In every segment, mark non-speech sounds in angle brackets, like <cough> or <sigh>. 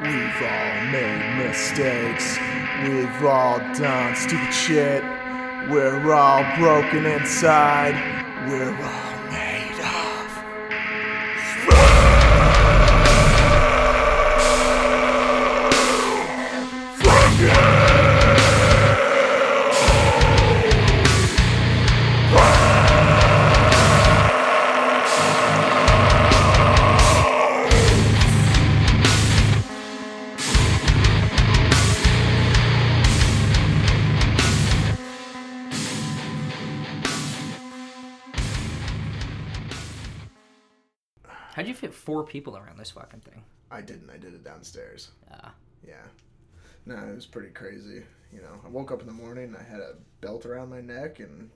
We've all made mistakes. We've all done stupid shit. We're all broken inside. We're all people around this fucking thing? I didn't. I did it downstairs. Uh, Yeah. No, it was pretty crazy. You know, I woke up in the morning. I had a belt around my neck, and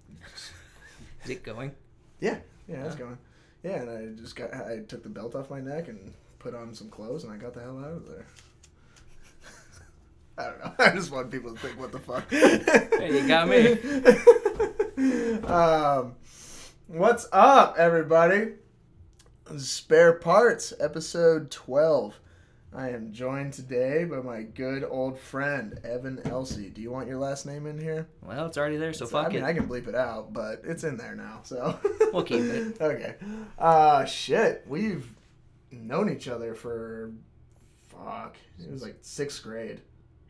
is it going? yeah, yeah, it's going. Yeah, and I just got. I took the belt off my neck and put on some clothes, and I got the hell out of there. <laughs> I don't know. <laughs> I just want people to think, what the fuck? Hey, you got me. <laughs> um, what's up, everybody? Spare Parts, episode 12. I am joined today by my good old friend, Evan Elsey. Do you want your last name in here? Well, it's already there, so I fuck mean, it. I can bleep it out, but it's in there now, so. <laughs> We'll keep it. <laughs> Okay. Uh, shit. We've known each other for. Fuck. It was like sixth grade.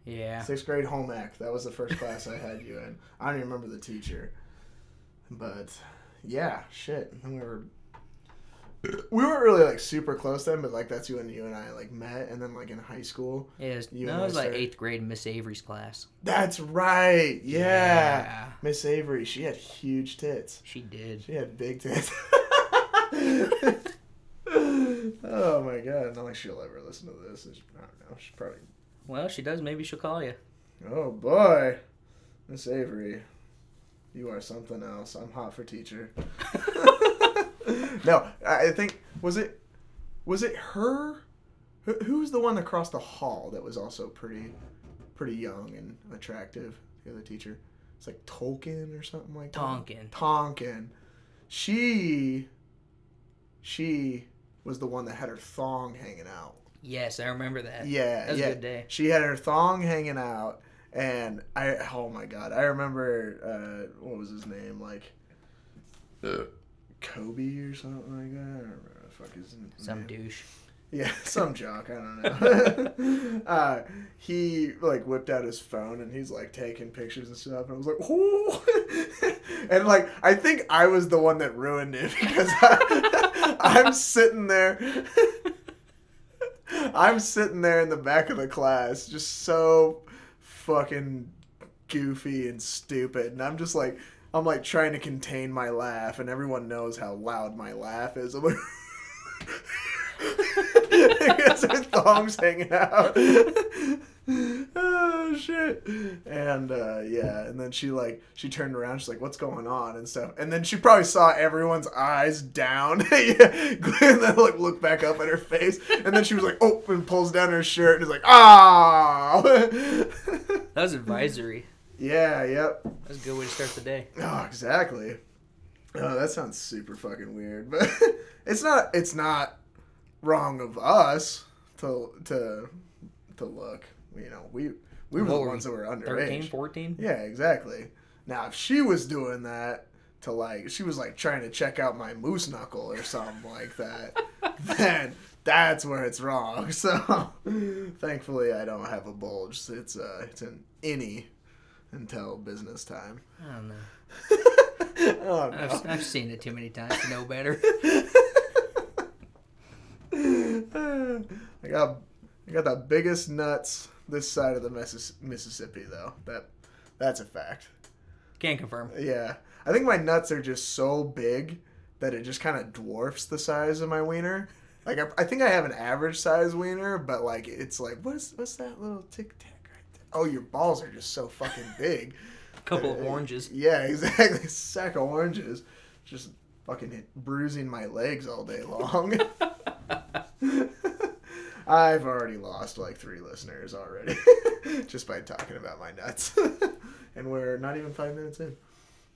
Yeah. Sixth grade home ec. That was the first class I had you in. I don't even remember the teacher. But yeah, shit. And we were we weren't really like super close then, but like that's when you and I like met and then like in high school. Yeah, it was, no, it was like eighth grade Miss Avery's class. That's right. Yeah. Yeah. Miss Avery, she had huge tits. She did. She had big tits. <laughs> oh my god, not like she'll ever listen to this. I don't know. She's probably Well, she does. Maybe she'll call you. Oh boy, Miss Avery, you are something else. I'm hot for teacher. <laughs> no, I I think was it was it her? Who, who was the one across the hall that was also pretty pretty young and attractive? The other teacher. It's like Tolkien or something like that. Tonkin. Tonkin. She she was the one that had her thong hanging out. Yes, I remember that. Yeah, That was yeah. a good day. She had her thong hanging out, and I oh my god, I remember uh, what was his name like Kobe or something like that. I don't remember the fuck his name. Some douche. Yeah, <laughs> some <laughs> jock. I don't know. <laughs> uh, he like whipped out his phone and he's like taking pictures and stuff, and I was like, and like I think I was the one that ruined it because I, I'm sitting there. I'm sitting there in the back of the class, just so fucking goofy and stupid, and I'm just like, I'm like trying to contain my laugh, and everyone knows how loud my laugh is. I'm like. <laughs> because her thong's hanging out. oh shit! And uh, yeah, and then she like she turned around. She's like, "What's going on?" and stuff. And then she probably saw everyone's eyes down. yeah, <laughs> and then like look back up at her face. And then she was like, "Oh!" and pulls down her shirt and is like, "Ah!" That was advisory. Yeah. Yep. That's a good way to start the day. Oh, exactly. Oh, that sounds super fucking weird, but <laughs> it's not. It's not wrong of us to to to look. You know, we we were What the were ones we, that were 13, underage. 14? Yeah, exactly. Now, if she was doing that to like, she was like trying to check out my moose knuckle or something like that, <laughs> then that's where it's wrong. <laughs> So, thankfully, I don't have a bulge. It's uh, it's an innie until business time. I don't know. <laughs> oh no. I've, I've seen it too many times to know better. <laughs> I got I got the biggest nuts this side of the Missis- Mississippi though. That that's a fact. Can't confirm. Yeah. I think my nuts are just so big that it just kind of dwarfs the size of my wiener. Like I, I think I have an average size wiener, but like it's like what's what's that little tic tac? Oh, your balls are just so fucking big. A <laughs> Couple of oranges. Yeah, <laughs> exactly. Sack of oranges, just fucking hit, bruising my legs all day long. <laughs> I've already lost like three listeners already just by talking about my nuts, and we're not even five minutes in.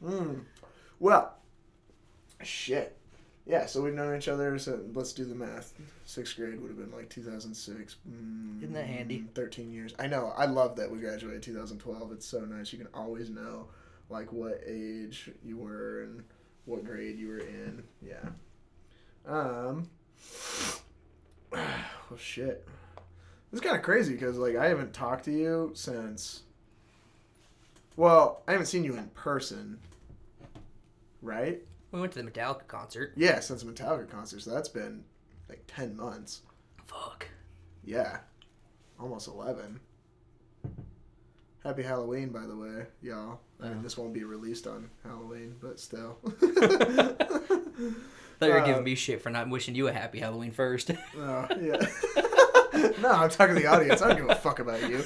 Mm. Well, shit. Yeah, so we've known each other since, let's do the math. Sixth grade would have been like 2006. Mm, Isn't that handy? 13 years. I know. I love that we graduated 2012. It's so nice. You can always know like what age you were and what grade you were in. Yeah. Um. <sighs> Well, shit. It's kind of crazy because like I haven't talked to you since. Well, I haven't seen you in person. Right? We went to the Metallica concert. Yeah, since the Metallica concert. So that's been like 10 months. Fuck. Yeah. Almost 11. Happy Halloween, by the way, y'all. I mean, this won't be released on Halloween, but still. <laughs> Thought you were Uh, giving me shit for not wishing you a happy Halloween first. <laughs> Oh, yeah. <laughs> no, I'm talking to the audience. I don't give a fuck about you.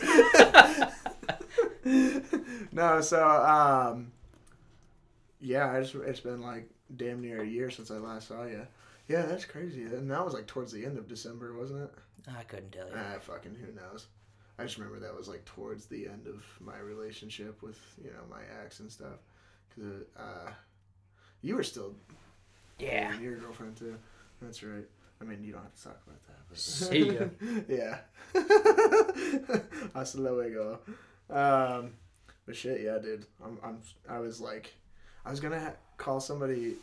no, so, um, yeah, it's, it's been like damn near a year since I last saw you. Yeah, that's crazy. And that was like towards the end of December, wasn't it? I couldn't tell you. Ah, fucking who knows. I just remember that was like towards the end of my relationship with you know my ex and stuff. Cause uh, you were still yeah. your girlfriend too. That's right. I mean, you don't have to talk about that. But... See ya. <laughs> yeah. <laughs> Hasta luego. Um, but shit, yeah, dude. I'm, I'm, I was like, I was gonna ha- call somebody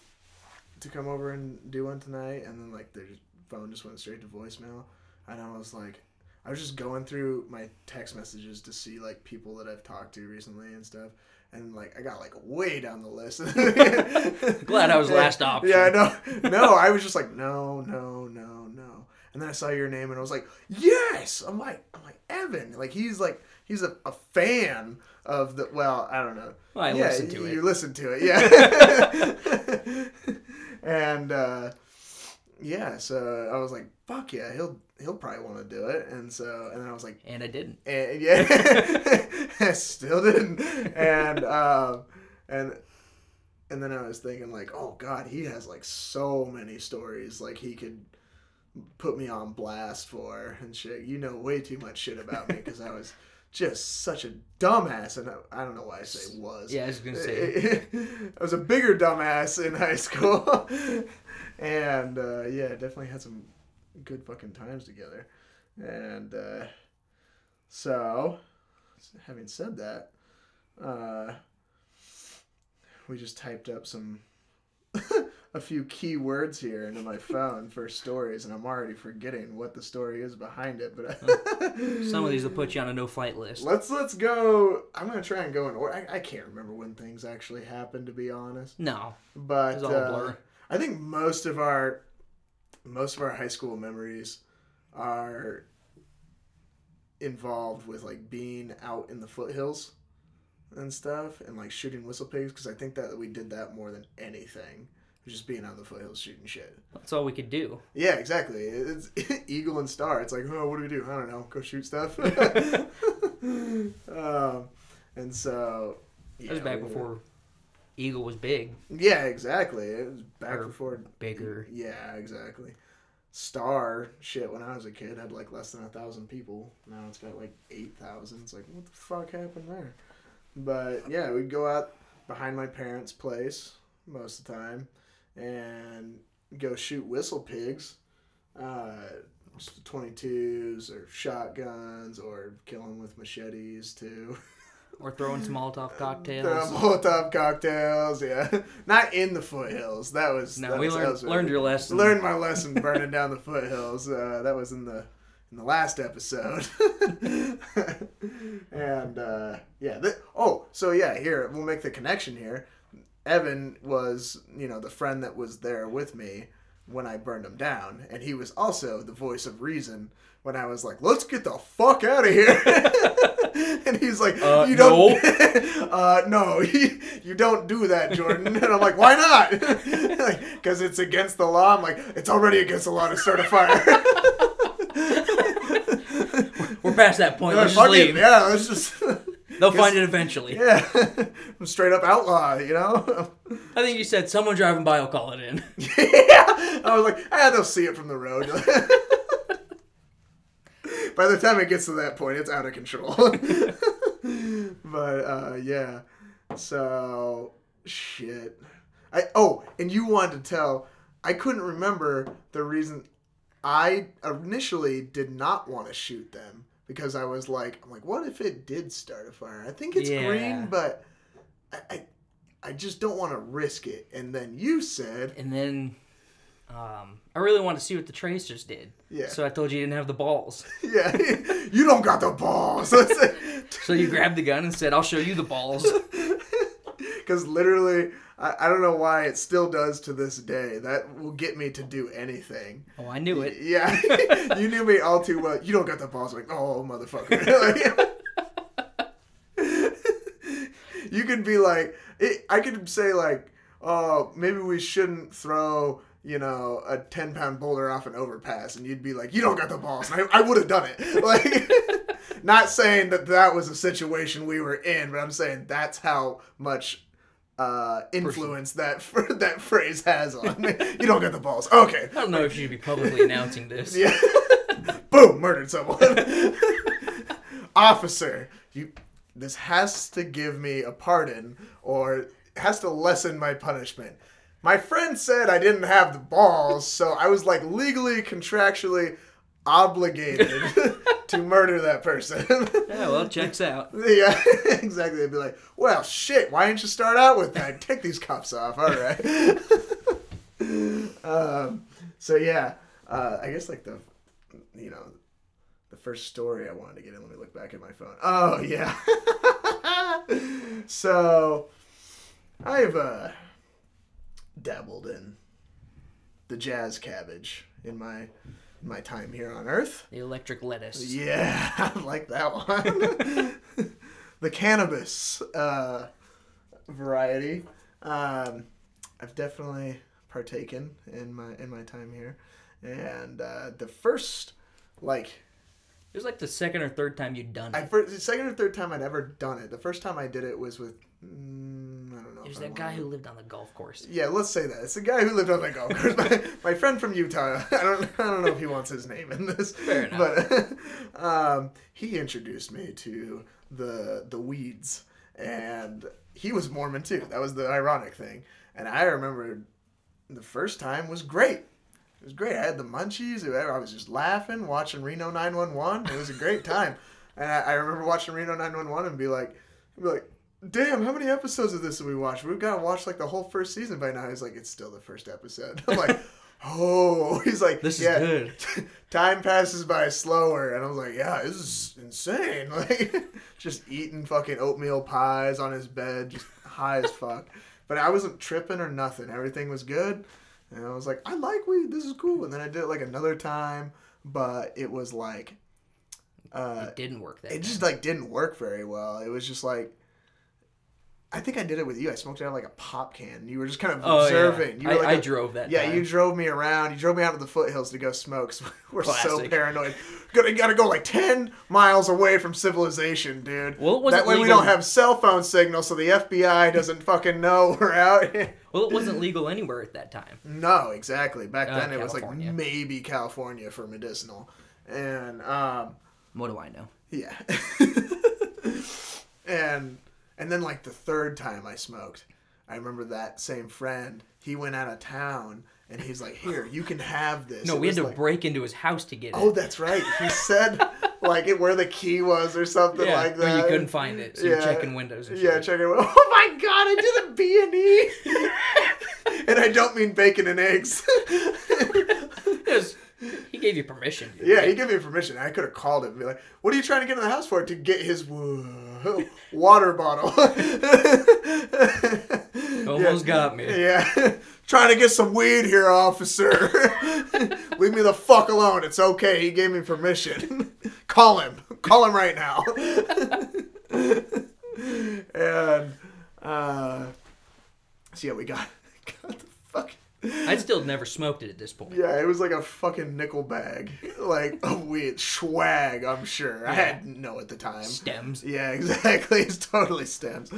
to come over and do one tonight, and then like their phone just went straight to voicemail, and I was like, I was just going through my text messages to see like people that I've talked to recently and stuff. And like I got like way down the list. <laughs> Glad I was last option. Yeah, no, no. I was just like, no, no, no, no. And then I saw your name and I was like, yes. I'm like, I'm like Evan. Like he's like he's a, a fan of the. Well, I don't know. Well, I yeah, listened to you, it. You listened to it, yeah. <laughs> and uh, yeah, so I was like, fuck yeah, he'll he'll probably want to do it. And so and then I was like, And I didn't. and yeah, I <laughs> still didn't. And <laughs> um, and and then I was thinking like, oh god, he has like so many stories like he could put me on blast for and shit. You know way too much shit about me because I was just such a dumbass, and I, I don't know why I say was. Yeah, I was gonna say. <laughs> I was a bigger dumbass in high school, <laughs> and uh, yeah, definitely had some good fucking times together. And uh, so, having said that, uh, we just typed up some <laughs> a few key words here into my phone for stories, and I'm already forgetting what the story is behind it. But <laughs> Some of these will put you on a no-flight list. Let's let's go. I'm gonna try and go in order. I, I can't remember when things actually happened, to be honest. No, But It's all uh, blur. I think most of our most of our high school memories are involved with like being out in the foothills and stuff and like shooting whistle pigs because I think that we did that more than anything. Just being out the foothills shooting shit. that's all we could do. Yeah, exactly. It's <laughs> Eagle and Star. It's like, oh, what do we do? I don't know. Go shoot stuff. <laughs> <laughs> um, and so. That was back we were- before Eagle was big, Yeah, exactly. It was back Or before. bigger. Yeah, exactly. Star shit when I was a kid had like less than a thousand people. Now it's got like eight thousand. It's like what the fuck happened there? But yeah, we'd go out behind my parents' place most of the time and go shoot whistle pigs, uh, twenty twos or shotguns or kill them with machetes too. <laughs> Or throwing some Molotov <laughs> cocktails. Molotov cocktails, yeah. <laughs> Not in the foothills. That was No, that we was learned, elsewhere. learned your lesson. Learned my lesson burning down the foothills. Uh, that was in the in the last episode. and uh, yeah, th- oh, so yeah, here we'll make the connection here. Evan was, you know, the friend that was there with me when I burned him down, and he was also the voice of reason when I was like, "Let's get the fuck out of here." <laughs> and he's like, Uh, "You don't, <laughs> uh, no, <laughs> you, you don't do that, Jordan." And I'm like, "Why not?" Because it's against the law. I'm like, "It's already against the law to start a fire." We're past that point. Let's just leave. Yeah, let's just. They'll find it eventually. Yeah, <laughs> I'm straight up outlaw, you know. I think you said someone driving by will call it in. <laughs> yeah, I was like, ah, they'll see it from the road. <laughs> By the time it gets to that point, it's out of control. but uh, yeah, so shit. I oh, and you wanted to tell. I couldn't remember the reason. I initially did not want to shoot them because I was like, I'm like, what if it did start a fire? I think it's Yeah. green, but I, I, I just don't want to risk it. And then you said, And then um, I really want to see what the tracers did. Yeah. So I told you you didn't have the balls. <laughs> yeah, <laughs> you don't got the balls. <laughs> So you grabbed the gun and said, "I'll show you the balls." Because literally, I, I don't know why it still does to this day. That will get me to do anything. Oh, I knew it. Yeah, <laughs> you knew me all too well. You don't got the balls. Like, oh, motherfucker. <laughs> <laughs> You could be like, it, I could say like, oh, maybe we shouldn't throw, you know, a ten pound boulder off an overpass, and you'd be like, you don't got the balls. And I, I would have done it. Like, not saying that that was a situation we were in, but I'm saying that's how much. Uh, influence that <laughs> that phrase has on me. You don't get the balls. Okay, I don't know if you should be publicly <laughs> announcing this. yeah. <laughs> Boom, murdered someone. Officer, you this has to give me a pardon or has to lessen my punishment. My friend said I didn't have the balls, so I was like legally contractually obligated <laughs> <laughs> to murder that person. Yeah, well, checks out. <laughs> yeah, exactly. They'd be like, "Well, shit, why didn't you start out with that? Take these cops off." All right. um, so yeah, uh, I guess like the, you know, the first story I wanted to get in. Let me look back at my phone. Oh yeah. so, I've uh, dabbled in the jazz cabbage in my my time here on Earth. The electric lettuce. Yeah, <laughs> I like that one. <laughs> the cannabis uh, variety. Um, I've definitely partaken in my in my time here, and uh, the first like It was like the second or third time you'd done it. I first the second or third time I'd ever done it. The first time I did it was with mm, I don't know. It was if I that guy who lived on the golf course. Yeah, let's say that. It's the guy who lived on the golf course. <laughs> My, my friend from Utah. <laughs> I don't I don't know if he wants his name in this. Fair enough. But <laughs> um, he introduced me to the the weeds and he was Mormon too. That was the ironic thing. And I remember the first time was great. It was great. I had the munchies. I was just laughing, watching Reno 911. It was a great time. And I, I remember watching Reno 911 and be like, be like, damn, how many episodes of this have we watched? We've got to watch like the whole first season by now. He's like, it's still the first episode. I'm like, <laughs> oh. <laughs> He's like, This is yeah, good. <laughs> time passes by slower. And I was like, yeah, this is insane. Like, just eating fucking oatmeal pies on his bed, just high as fuck. But I wasn't tripping or nothing. Everything was good. And I was like, I like weed. This is cool. And then I did it like another time, but it was like, uh, It didn't work that it time. just like didn't work very well. It was just like, I think I did it with you. I smoked it out of like a pop can. You were just kind of Oh, observing. yeah. You were I, like I a- drove that yeah, time. you drove me around. You drove me out to the foothills to go smoke. 'cause <laughs> we're so paranoid. Gotta gotta go like ten miles away from civilization, dude. Well, it wasn't that way we don't have cell phone signal, so the FBI doesn't fucking know <laughs> we're out. Here. Well, it wasn't legal anywhere at that time. no, exactly. Back Uh, then it was like maybe California for medicinal, and um, What do I know? yeah. <laughs> and and then like the third time I smoked, I remember that same friend. He went out of town and he's like, "Here, you can have this." No, It we had to like- break into his house to get oh, it. Oh, that's right. He said like it where the key was or something yeah, like that. you couldn't find it, so you're checking windows and shit. Yeah, checking. Windows. Oh my god, I did a B and E, <laughs> and I don't mean bacon and eggs. Was- he gave you permission. Yeah, right? he gave me permission. I could have called him and be like, "What are you trying to get in the house for?" To get his w- <laughs> water bottle. <laughs> almost got me. Yeah, <laughs> trying to get some weed here, officer. Leave me the fuck alone. It's okay. He gave me permission. Call him. Call him right now. and uh, so yeah, we got got the fuck. <laughs> I'd still never smoked it at this point. Yeah, it was like a fucking nickel bag, <laughs> like of weed, swag. I'm sure. I had no at the time. Stems. Yeah, <laughs> exactly. It's totally stems.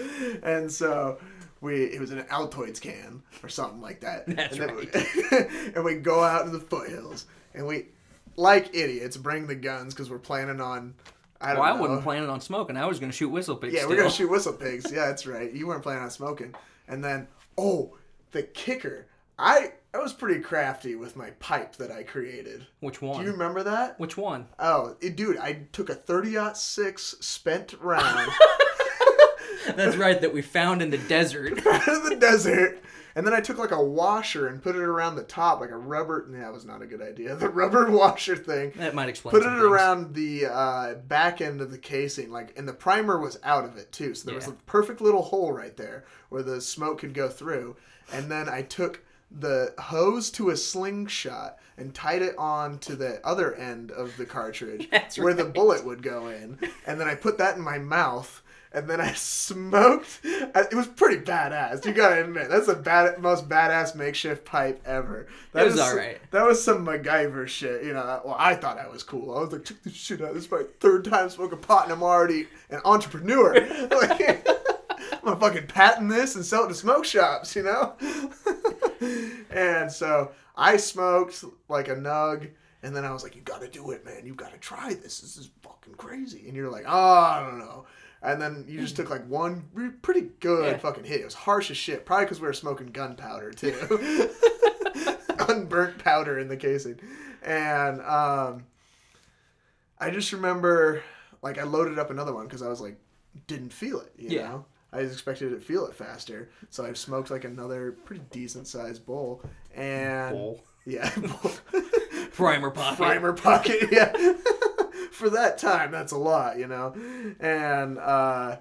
And so we it was an Altoids can or something like that. That's and then We, and we go out to the foothills and we like idiots bring the guns because we're planning on I don't Well, I wasn't planning on smoking. I was gonna shoot whistle pigs. Yeah, still. we're gonna shoot whistle pigs. Yeah, that's right. You weren't planning on smoking. And then oh, the kicker. I I was pretty crafty with my pipe that I created. Which one? Do you remember that? Which one? Oh, it, dude, I took a 30 6 spent round <laughs> That's right. That we found in the desert. <laughs> of the desert. And then I took like a washer and put it around the top, like a rubber. Nah, that was not a good idea. <laughs> The rubber washer thing. That might explain. Put it things. around the uh, back end of the casing, like, and the primer was out of it too. So there was a perfect little hole right there where the smoke could go through. And then I took the hose to a slingshot and tied it on to the other end of the cartridge <laughs> That's where the bullet would go in. And then I put that in my mouth. And then I <laughs> smoked. It was pretty badass. You gotta admit, that's the bad, most badass makeshift pipe ever. That was is- alright. That was some MacGyver shit. You know, well, I thought I was cool. I was like, check this shit out. This is my third time smoking pot, and I'm already an entrepreneur. <laughs> like, I'm gonna fucking patent this and sell it to smoke shops. You know. And so I smoked like a nug. And then I was like, "You got to do it, man. You got to try this. This is fucking crazy." And you're like, "Oh, I don't know." And then you just took like one pretty good Yeah. fucking hit. It was harsh as shit. Probably because we were smoking gunpowder too, <laughs> <laughs> unburnt powder in the casing. And um, I just remember, like, I loaded up another one because I was like, didn't feel it. You Yeah. know, I expected to feel it faster. So I smoked like another pretty decent sized bowl. And Bowl. yeah, <laughs> bowl. <laughs> Primer pocket. primer pocket. <laughs> Yeah, for that time, that's a lot, you know. And uh,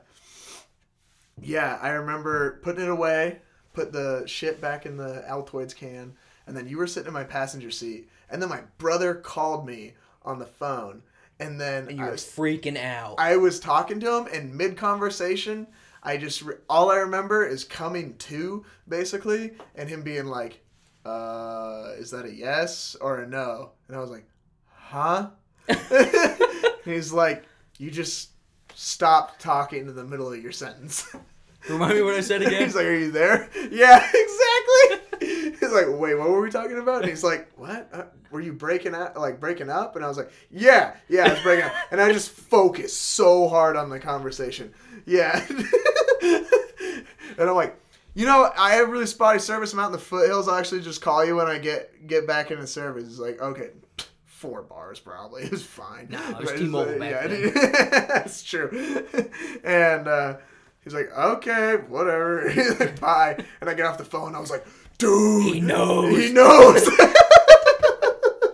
yeah, I remember putting it away, put the shit back in the Altoids can, and then you were sitting in my passenger seat, and then my brother called me on the phone, and then And you I were was freaking out. I was talking to him in mid conversation. I just re- all I remember is coming to basically, and him being like, "Uh, is that a yes or a no?" And I was like, "Huh?" <laughs> He's like, "You just stopped talking in the middle of your sentence." <laughs> Remind me what I said again. He's like, "Are you there?" <laughs> Yeah, exactly. He's like, "Wait, what were we talking about?" And he's like, "What? Uh, were you breaking up? Like breaking up?" And I was like, "Yeah, yeah, I was breaking up." And I just focused so hard on the conversation. Yeah. <laughs> and I'm like, you know, I have really spotty service. I'm out in the foothills. I'll actually just call you when I get get back into service. It's like, okay, four bars probably. Was fine. No, it was T-Mobile like- back yeah, then. <laughs> that's true. and uh, he's like, okay, whatever. <laughs> He's like, Bye. And I get off the phone. I was like, dude, He knows. He knows.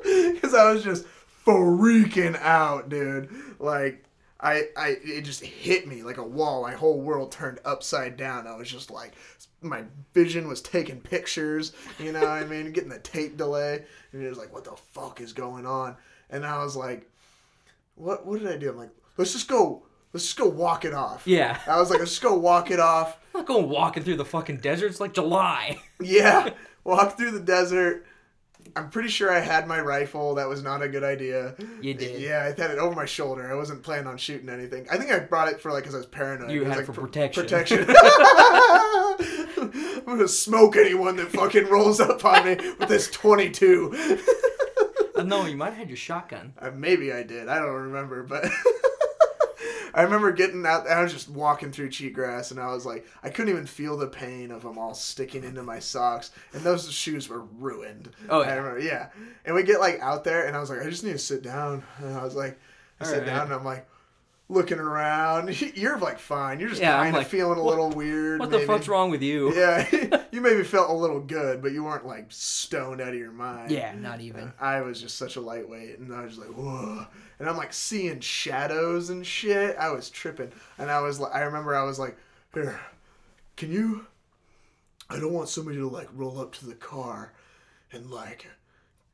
Because I was just freaking out, dude. Like, I, I, it just hit me like a wall. My whole world turned upside down. I was just like, my vision was taking pictures. You know what I mean? Getting the tape delay, and it was like, what the fuck is going on? And I was like, what, what did I do? I'm like, let's just go, let's just go walk it off. Yeah. I was like, let's just go walk it off. I'm <laughs> not going walking through the fucking desert. It's like July. <laughs> Yeah, walk through the desert. I'm pretty sure I had my rifle. That was not a good idea. You did. Yeah, I had it over my shoulder. I wasn't planning on shooting anything. I think I brought it for like because I was paranoid. You was, had it for pr- protection. Protection. <laughs> <laughs> I'm gonna smoke anyone that fucking rolls up on me with this 22. Uh, no, you might have had your shotgun. Uh, maybe I did. I don't remember, but <laughs> I remember getting out. I was just walking through cheatgrass, and I was like, I couldn't even feel the pain of them all sticking into my socks, and those shoes were ruined. Oh, I yeah. remember, yeah. And we get like out there, and I was like, I just need to sit down, and I was like, I All sit right. down, and I'm like. Looking around, <laughs> you're like fine. You're just Yeah, I'm kind of like, feeling a what- little weird. What the fuck's wrong with you? <laughs> Yeah, <laughs> you maybe felt a little good, but you weren't like stoned out of your mind. Yeah, not even. Uh, I was just such a lightweight, and I was just like, whoa. And I'm like seeing shadows and shit. I was tripping, and I was like, I remember I was like, here, can you? I don't want somebody to like roll up to the car, and like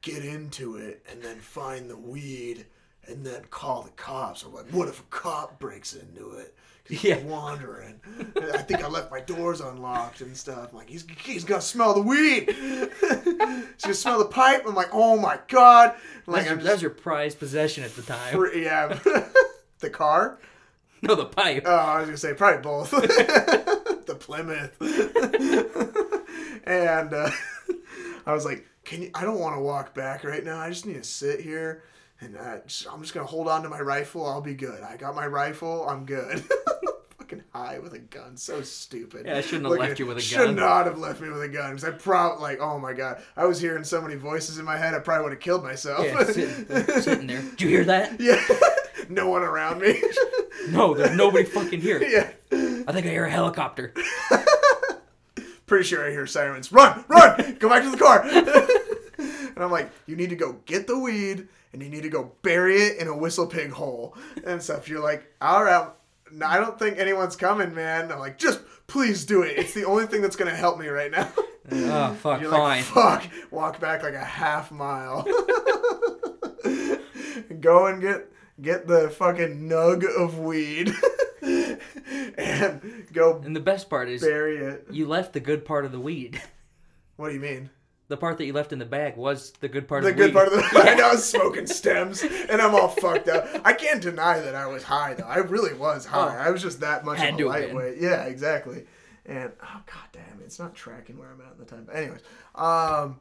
get into it, and then find the weed, and then call the cops. I'm like, what if a cop breaks into it? he's Yeah. wandering. I think I left my doors unlocked and stuff. I'm like, he's, he's gonna smell the weed. <laughs> he's gonna smell the pipe. I'm like, oh my god. Like, That's, your, your prized possession at the time. fr- yeah. <laughs> the car? No, the pipe. Oh, I was gonna say probably both. <laughs> the Plymouth. and uh, I was like, "Can you? I don't want to walk back right now. I just need to sit here, and uh, just, I'm just gonna hold on to my rifle. I'll be good. I got my rifle. I'm good." <laughs> Fucking high with a gun. So stupid. Yeah, I shouldn't have left you with a Should gun. Should not have left me with a gun because I probably like, oh my god, I was hearing so many voices in my head. I probably would have killed myself. Yeah, sitting, <laughs> sitting there. Did you hear that? yeah, <laughs> no one around me. No, there's nobody fucking here. yeah, I think I hear a helicopter. pretty sure I hear sirens. Run, run, go back to the car. and I'm like, you need to go get the weed and you need to go bury it in a whistle pig hole and stuff. You're like, all right. I don't think anyone's coming, man. I'm like, just please do it. It's the only thing that's gonna help me right now. <laughs> Oh fuck, You're fine. like, fuck. Walk back like a half mile. <laughs> Go and get get the fucking nug of weed <laughs> and go and the best part is bury it. you left the good part of the weed. What do you mean? The part that you left in the bag was the good part The of the good weed. part of the <laughs> I know I was smoking stems and I'm all fucked up. I can't deny that I was high though. I really was high. Oh. I was just that much of a been. lightweight. Yeah, exactly. And oh god damn it, it's not tracking where I'm at in the time. But anyways, um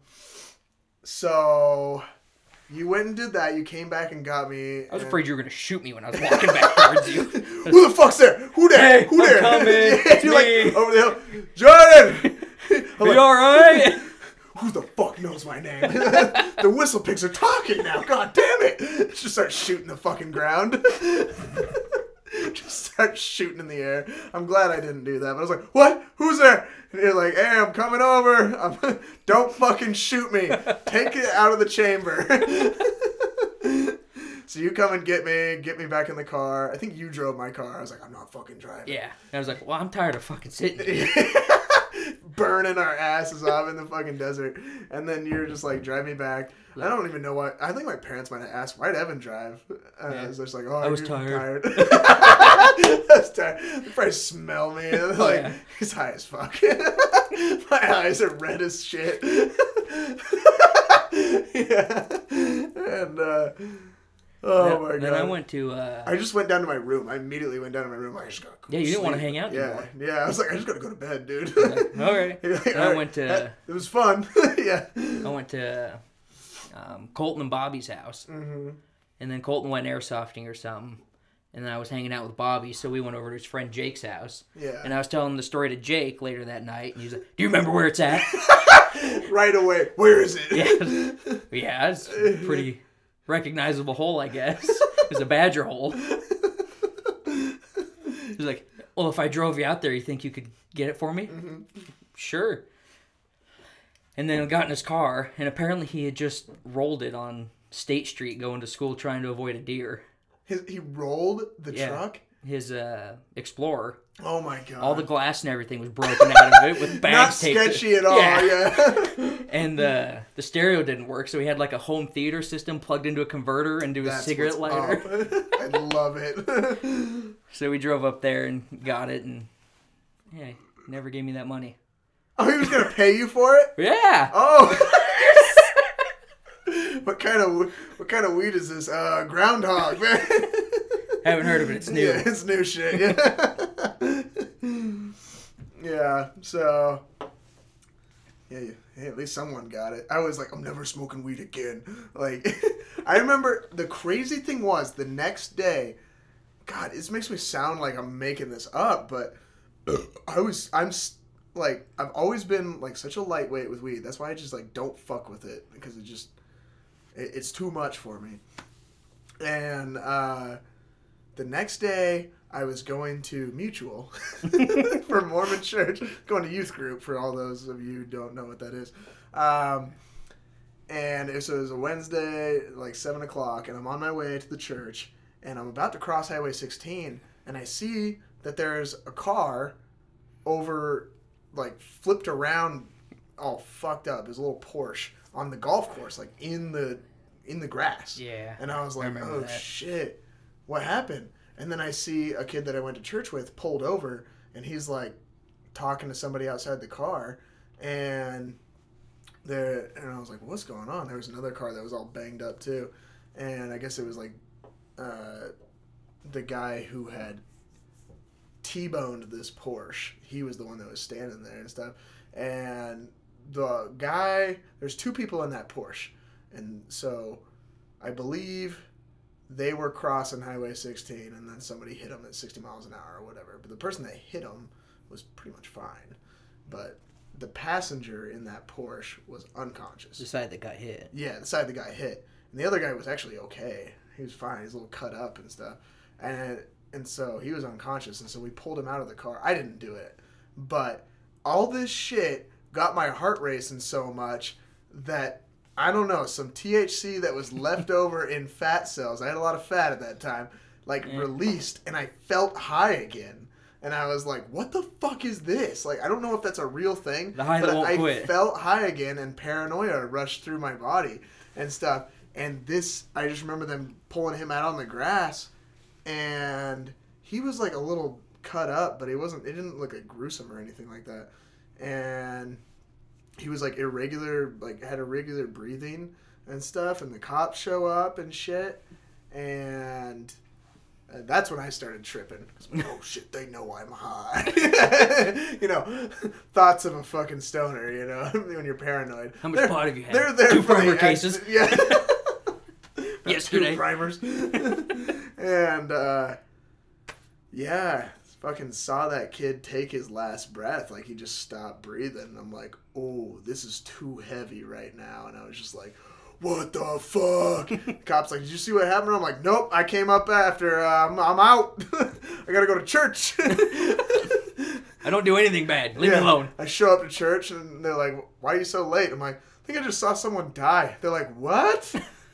so you went and did that, you came back and got me. I was afraid you were gonna shoot me when I was walking back towards you. <laughs> Who the fuck's there? Who there? Hey, Who I'm there? coming. <laughs> yeah, you're me. like over the hill. Jordan! Are like, you alright? Who the fuck knows my name? <laughs> the whistle pigs are talking now. God damn it! Just start shooting the fucking ground. <laughs> Just start shooting in the air. I'm glad I didn't do that. But I was like, "What? Who's there?" And you're like, "Hey, I'm coming over. I'm, <laughs> don't fucking shoot me. Take it out of the chamber." so you come and get me, get me back in the car. I think you drove my car. I was like, "I'm not fucking driving." yeah. And I was like, well, I'm tired of fucking sitting. Burning our asses off in the fucking desert. And then you're just like, drive me back. I don't even know why. I think my parents might have asked, why'd Evan drive? Uh, Yeah. so it's like, oh, I was you're tired. <laughs> I was tired. They probably smell me. And they're Oh, like, yeah. he's high as fuck. <laughs> my eyes are red as shit. <laughs> yeah. And, uh, oh my god. then I went to. Uh, I just went down to my room. I immediately went down to my room. I just gotta Yeah, you didn't wanna hang out Yeah, anymore. yeah. I was like, I just gotta go to bed, dude. all right. <laughs> Like, Then I "Alright, went to- that- it was fun. <laughs> yeah. I went to um, Colton and Bobby's house, hmm and then Colton went airsofting or something, and then I was hanging out with Bobby, so we went over to his friend Jake's house, Yeah. and I was telling the story to Jake later that night, and he's like, "Do you remember where it's at?" <laughs> right away. Where is it? yeah, yeah, it's pretty recognizable hole, I guess. <laughs> It's a badger hole. He's like, "Well, if I drove you out there, you think you could get it for me?" Mm-hmm. Sure. And then got in his car, and apparently he had just rolled it on State Street going to school, trying to avoid a deer. His, he rolled the Yeah. truck. His uh, Explorer, Oh my god. all the glass and everything was broken out of it with <laughs> not bags taped. to- sketchy at all. Yeah. <laughs> And the the stereo didn't work, so he had like a home theater system plugged into a converter his That's cigarette lighter. <laughs> I love it. So we drove up there and got it, and yeah, he never gave me that money. oh, he was gonna pay you for it. Yeah. Oh. what kind of what kind of weed is this? Uh, groundhog, man. Haven't heard of it. It's new. <laughs> Yeah, it's new shit. Yeah. <laughs> yeah. So. Yeah, yeah, hey, at least someone got it. I was like, I'm never smoking weed again. Like, <laughs> I remember the crazy thing was the next day. God, this makes me sound like I'm making this up, but <clears throat> I was, I'm like, I've always been like such a lightweight with weed. That's why I just like don't fuck with it because it just, it, it's too much for me. And uh, the next day, I was going to Mutual <laughs> for Mormon Church, going to youth group for all those of you who don't know what that is. Um, and it was, it was a Wednesday, like 7 o'clock, and I'm on my way to the church, and I'm about to cross Highway 16, and I see that there's a car over, like, flipped around, all fucked up. There's a little Porsche on the golf course, like, in the in the grass. Yeah. And I was like, remember oh that. shit, what happened? And then I see a kid that I went to church with pulled over, and he's like talking to somebody outside the car, and there, and I was like, what's going on? There was another car that was all banged up too, and I guess it was like uh, the guy who had T-boned this Porsche. He was the one that was standing there and stuff, and the guy. There's two people in that Porsche, and so I believe they were crossing Highway 16, and then somebody hit them at 60 miles an hour or whatever. But the person that hit them was pretty much fine. But the passenger in that Porsche was unconscious. The side that got hit. Yeah, the side the guy hit, and the other guy was actually okay. He was fine. He was a little cut up and stuff, and and so he was unconscious. And so we pulled him out of the car. I didn't do it, but all this shit got my heart racing so much that I don't know some THC that was left <laughs> over in fat cells. I had a lot of fat at that time, like Yeah. released, and I felt high again. And I was like, "What the fuck is this?" Like, I don't know if that's a real thing. The high but I quit. felt high again, and paranoia rushed through my body and stuff. And this, I just remember them pulling him out on the grass, and he was like a little cut up, but he wasn't. It didn't look like gruesome or anything like that. And he was like irregular, like had irregular breathing and stuff. And the cops show up and shit, and. that's when I started tripping. Like, oh shit, they know I'm high. <laughs> you know, <laughs> thoughts of a fucking stoner. You know, <laughs> when you're paranoid. How much They're- pot have you had? They're there Two primer cases. Yeah. Yesterday. Two primers. and uh, yeah, fucking saw that kid take his last breath. Like he just stopped breathing. I'm like, oh, this is too heavy right now. And I was just like, what the fuck? <laughs> Cops like, did you see what happened? I'm like, nope. I came up after. Uh, I'm, I'm out. <laughs> I gotta go to church. <laughs> I don't do anything bad. Leave Yeah. me alone. I show up to church and they're like, "Why are you so late?" I'm like, "I think I just saw someone die." They're like, "What?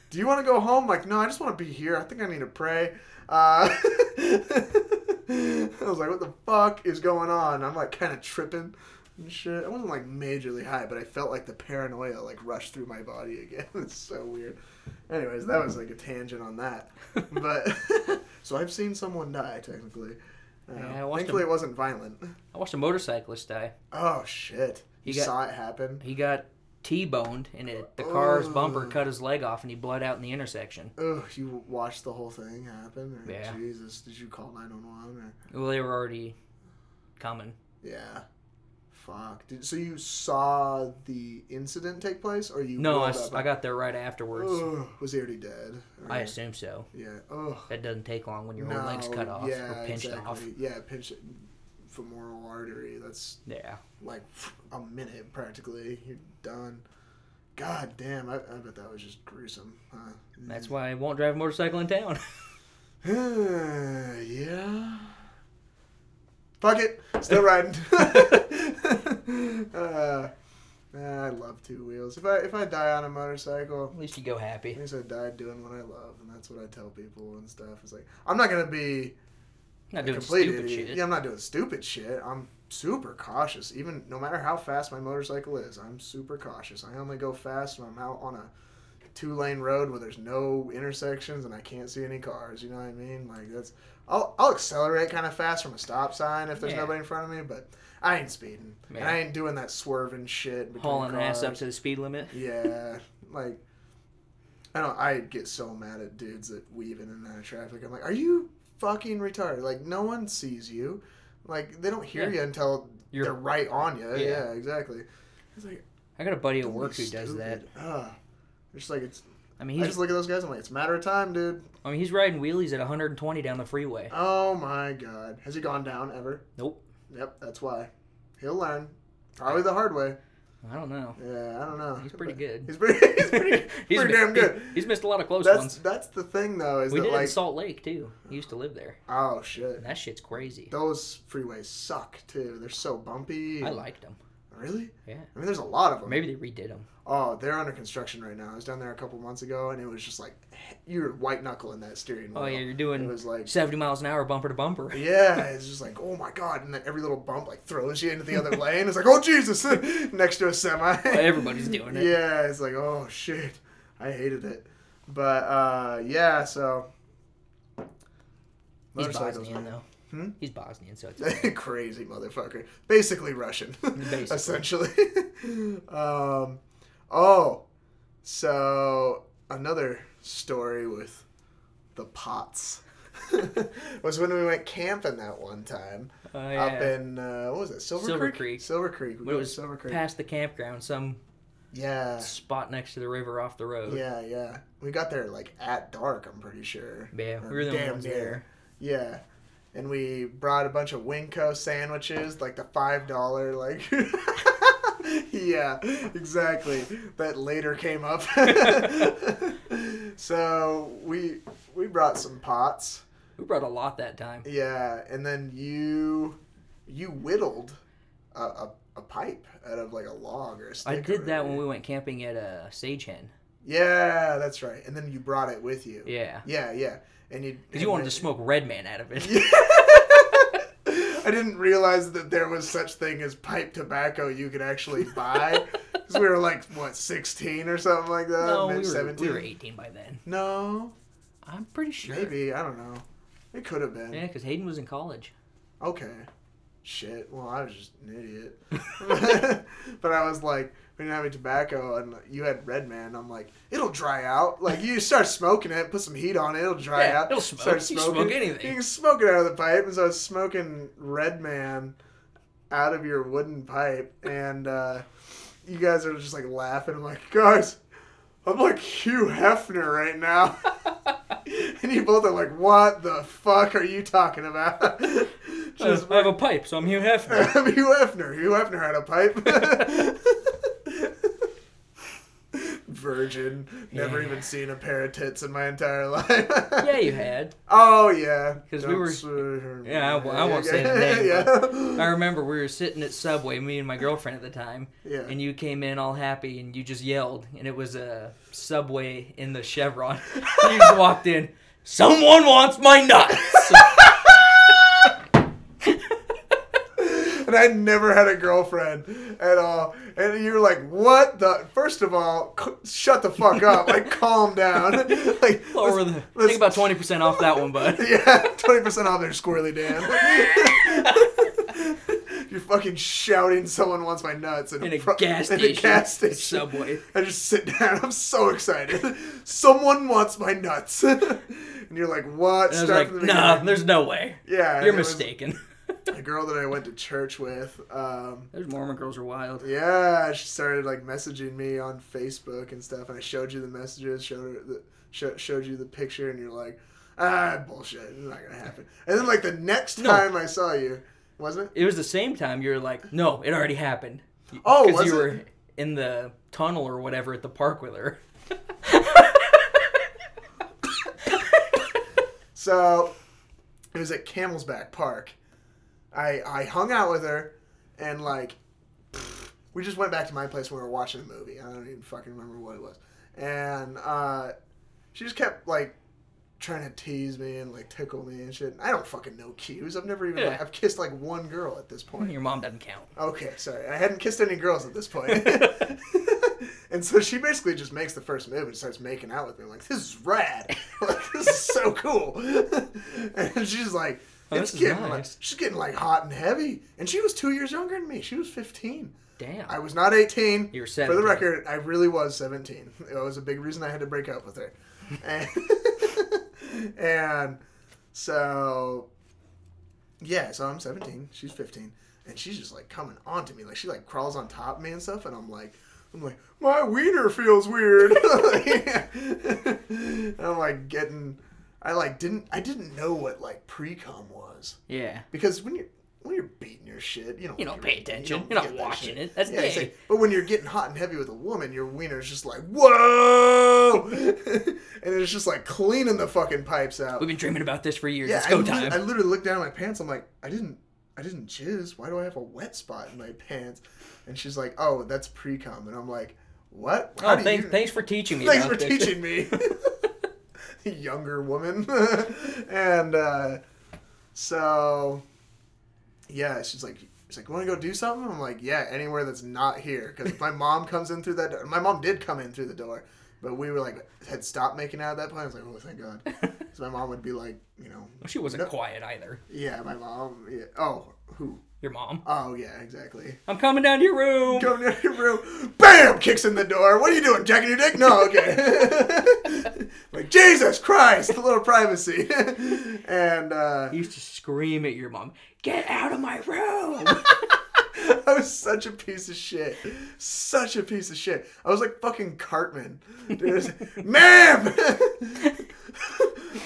Do you want to go home?" I'm like, no, I just want to be here. I think I need to pray. Uh, <laughs> I was like, "What the fuck is going on?" I'm like, kind of tripping and shit. I wasn't like majorly high, but I felt like the paranoia like rushed through my body again. <laughs> it's so weird. Anyways, that was like a tangent on that. <laughs> But so I've seen someone die technically. Uh, Yeah, thankfully, him- it wasn't violent. I watched a motorcyclist die. Oh shit! He You got- saw it happen. He got T-boned, and it, the car's bumper cut his leg off, and he bled out in the intersection. Ugh, you watched the whole thing happen? Or, Yeah. Jesus, did you call nine one one? Or Well, they were already coming. yeah, fuck. Did, so you saw the incident take place, or you? No, I, I got there right afterwards. Ugh, was he already dead? Or- I assume so. Yeah. Ugh. That doesn't take long when your whole leg's cut off yeah, or pinched exactly. off. Yeah, pinched femoral artery. That's Yeah. like a minute practically. You're done. God damn, I, I bet that was just gruesome. Huh? That's why I won't drive a motorcycle in town. <laughs> <sighs> yeah. Fuck it. Still riding. <laughs> uh, I love two wheels. If I if I die on a motorcycle, At least you go happy. at least I died doing what I love, and that's what I tell people and stuff. It's like I'm not gonna be Not doing stupid idiot. shit. Yeah, I'm not doing stupid shit. I'm super cautious. Even no matter how fast my motorcycle is, I'm super cautious. I only go fast when I'm out on a two lane road where there's no intersections and I can't see any cars. You know what I mean? Like that's I'll I'll accelerate kind of fast from a stop sign if there's Yeah. nobody in front of me, but I ain't speeding. And I ain't doing that swerving shit. between Hauling ass up to the speed limit. Yeah, like I don't. I get so mad at dudes that weave in and out of traffic. I'm like, are you fucking retarded? Like, no one sees you. Like, they don't hear Yeah. you until You're- they're right on you. Yeah. Yeah, exactly. It's like I got a buddy at work who does that. stupid. Ah. Ugh. Just like it's. I mean, I just look at those guys. I'm like, it's a matter of time, dude. I mean he's riding wheelies at 120 down the freeway. Oh my god, has he gone down ever? Nope. Yep, that's why. He'll learn. Probably the hard way. I don't know. Yeah, I don't know. He's pretty good. He's pretty. <laughs> He's pretty, <laughs> He's pretty damn good. he- he's missed a lot of close That's ones. that's the thing though is We that did it in Salt Lake too. He used to live there. oh shit And that shit's crazy. those freeways suck too. They're so bumpy. I liked them. Really? Yeah. I mean, there's a lot of them. Maybe they redid them. Oh, they're under construction right now. I was down there a couple months ago, and it was just like you're white knuckling that steering wheel. Oh yeah, you're doing. It was like 70 miles an hour bumper to bumper. <laughs> yeah, it's just like oh my god, and then every little bump like throws you into the other lane. It's like oh Jesus, <laughs> next to a semi. Everybody's doing it. Yeah, it's like oh shit, I hated it, but uh, yeah, so He's motorcycles, Bosnian though. Hmm? He's Bosnian, so it's <laughs> crazy motherfucker. Basically Russian. <laughs> Basically. Essentially. <laughs> um, oh, so another story with the pots was when we went camping that one time Oh, up in uh, what was it Silver, Silver Creek? Creek. Silver Creek. We it went was Silver Creek. past the campground, some Yeah. spot next to the river off the road. Yeah, yeah. We got there like at dark, I'm pretty sure. Yeah, Or we were the damn ones near. there. Yeah. And we brought a bunch of Winco sandwiches, like the five dollar like <laughs> Yeah, exactly. That later came up. <laughs> so we we brought some pots. We brought a lot that time. Yeah, and then you you whittled a, a, a pipe out of like a log or a stick. I did that when we went camping at uh, a Sage Hen. Yeah, that's right. And then you brought it with you. Yeah. Yeah, yeah. And you Because you wanted to smoke Red Man out of it. <laughs> I didn't realize that there was such thing as pipe tobacco you could actually buy. <laughs> Because we were like what, sixteen or something like that? no, we Maybe were, 17? we were 18 by then. No, I'm pretty sure. maybe I don't know. It could have been. Yeah, because Hayden was in college. Okay. Shit. Well, I was just an idiot. <laughs> but I was like, we didn't have any tobacco, and you had Red Man. I'm like, it'll dry out. Like you start smoking it, put some heat on it, it'll dry Yeah, out. it'll smoke. Start You can smoke anything. You can smoke it out of the pipe. And so I was smoking Red Man out of your wooden pipe, and uh, you guys are just like laughing. I'm like, guys, I'm like Hugh Hefner right now. <laughs> and you both are like, what the fuck are you talking about? <laughs> Just I have a pipe, so I'm Hugh Hefner. <laughs> I'm Hugh Hefner. Hugh Hefner had a pipe. Virgin. Never Yeah. even seen a pair of tits in my entire <laughs> life. yeah, you had. Oh yeah, because we were- swear- Yeah, I won't- I won't say the <laughs> name, yeah. I remember we were sitting at Subway, me and my girlfriend at the time, Yeah. and you came in all happy and you just yelled, and it was a Subway in the Chevron. <laughs> you just walked in, someone wants my nuts. And I never had a girlfriend at all. And you're like, what the? First of all, c- shut the fuck up. <laughs> Like, calm down. <laughs> like, Lower let's- the, let's- take about twenty percent off that one, bud. <laughs> Yeah, twenty percent off there, Squirrely Dan. You're fucking shouting, "Someone wants my nuts!" In a pro- gas in station, a gas station. Subway. I just sit down. I'm so excited. Someone wants my nuts, and you're like, "What?" And I was Start like, the nah, beginning. there's no way. yeah, You're it was mistaken. A girl that I went to church with. Um, Those Mormon girls are wild. yeah, she started like messaging me on Facebook and stuff, and I showed you the messages, showed her the sh- showed you the picture, and you're like, ah, bullshit, it's not gonna happen. And then like the next No. time I saw you, wasn't it? It was the same time you were like, no, it already happened. Oh, because was you it? were in the tunnel or whatever at the park with her. <laughs> So it was at Camelsback Park. I I hung out with her, and like pfft, we just went back to my place when we were watching a movie. I don't even fucking remember what it was, and uh, she just kept like trying to tease me and like tickle me and shit. I don't fucking know cues. I've never even Yeah. like, I've kissed like one girl at this point. Your mom doesn't count. Okay, sorry. I hadn't kissed any girls at this point. <laughs> and so she basically just makes the first move and starts making out with me. I'm like, this is rad. <laughs> like, this is so cool. <laughs> and she's like, Oh, it's getting like, nice. she's getting like hot and heavy. And she was two years younger than me. She was 15. Damn. I was not 18. You were seventeen. For the record, I really was 17. It was a big reason I had to break up with her. <laughs> And, <laughs> and so, yeah, so I'm 17. She's 15. And she's just like coming on to me. Like, she like crawls on top of me and stuff. And I'm like, I'm like, my wiener feels weird. <laughs> and I'm like getting, I like didn't, I didn't know what like pre-com was. yeah. Because when you're when you're beating your shit, you don't You don't pay attention. You're not get that watching shit. it. That's yeah, it's gay. like- but when you're getting hot and heavy with a woman, your wiener's just like whoa, <laughs> and it's just like cleaning the fucking pipes out. We've been dreaming about this for years. yeah, it's I, go lit- time. I literally looked down at my pants. I'm like, I didn't, I didn't jizz. Why do I have a wet spot in my pants? And she's like, Oh, that's pre cum. And I'm like, What? How oh, do thanks, you- thanks for teaching me. Thanks about for this. teaching me. <laughs> <laughs> Younger woman. <laughs> and uh, so, yeah, she's like, she's like, want to go do something? I'm like, yeah, anywhere that's not here. Because if my <laughs> mom comes in through that door, my mom did come in through the door, but we were like, had stopped making out at that point. I was like, oh, thank God. Because my mom would be like, you know, Well, she wasn't No. quiet either. yeah, my mom, yeah. Oh, who? Your mom. Oh, yeah, exactly. I'm coming down to your room. Come down to your room, bam, kicks in the door. What are you doing, jacking your dick? No, okay. <laughs> like Jesus Christ, a little privacy. <laughs> and uh, He used to scream at your mom, "Get out of my room!" <laughs> <laughs> I was such a piece of shit. Such a piece of shit. I was like fucking Cartman. Dude, <laughs> Ma'am! <laughs>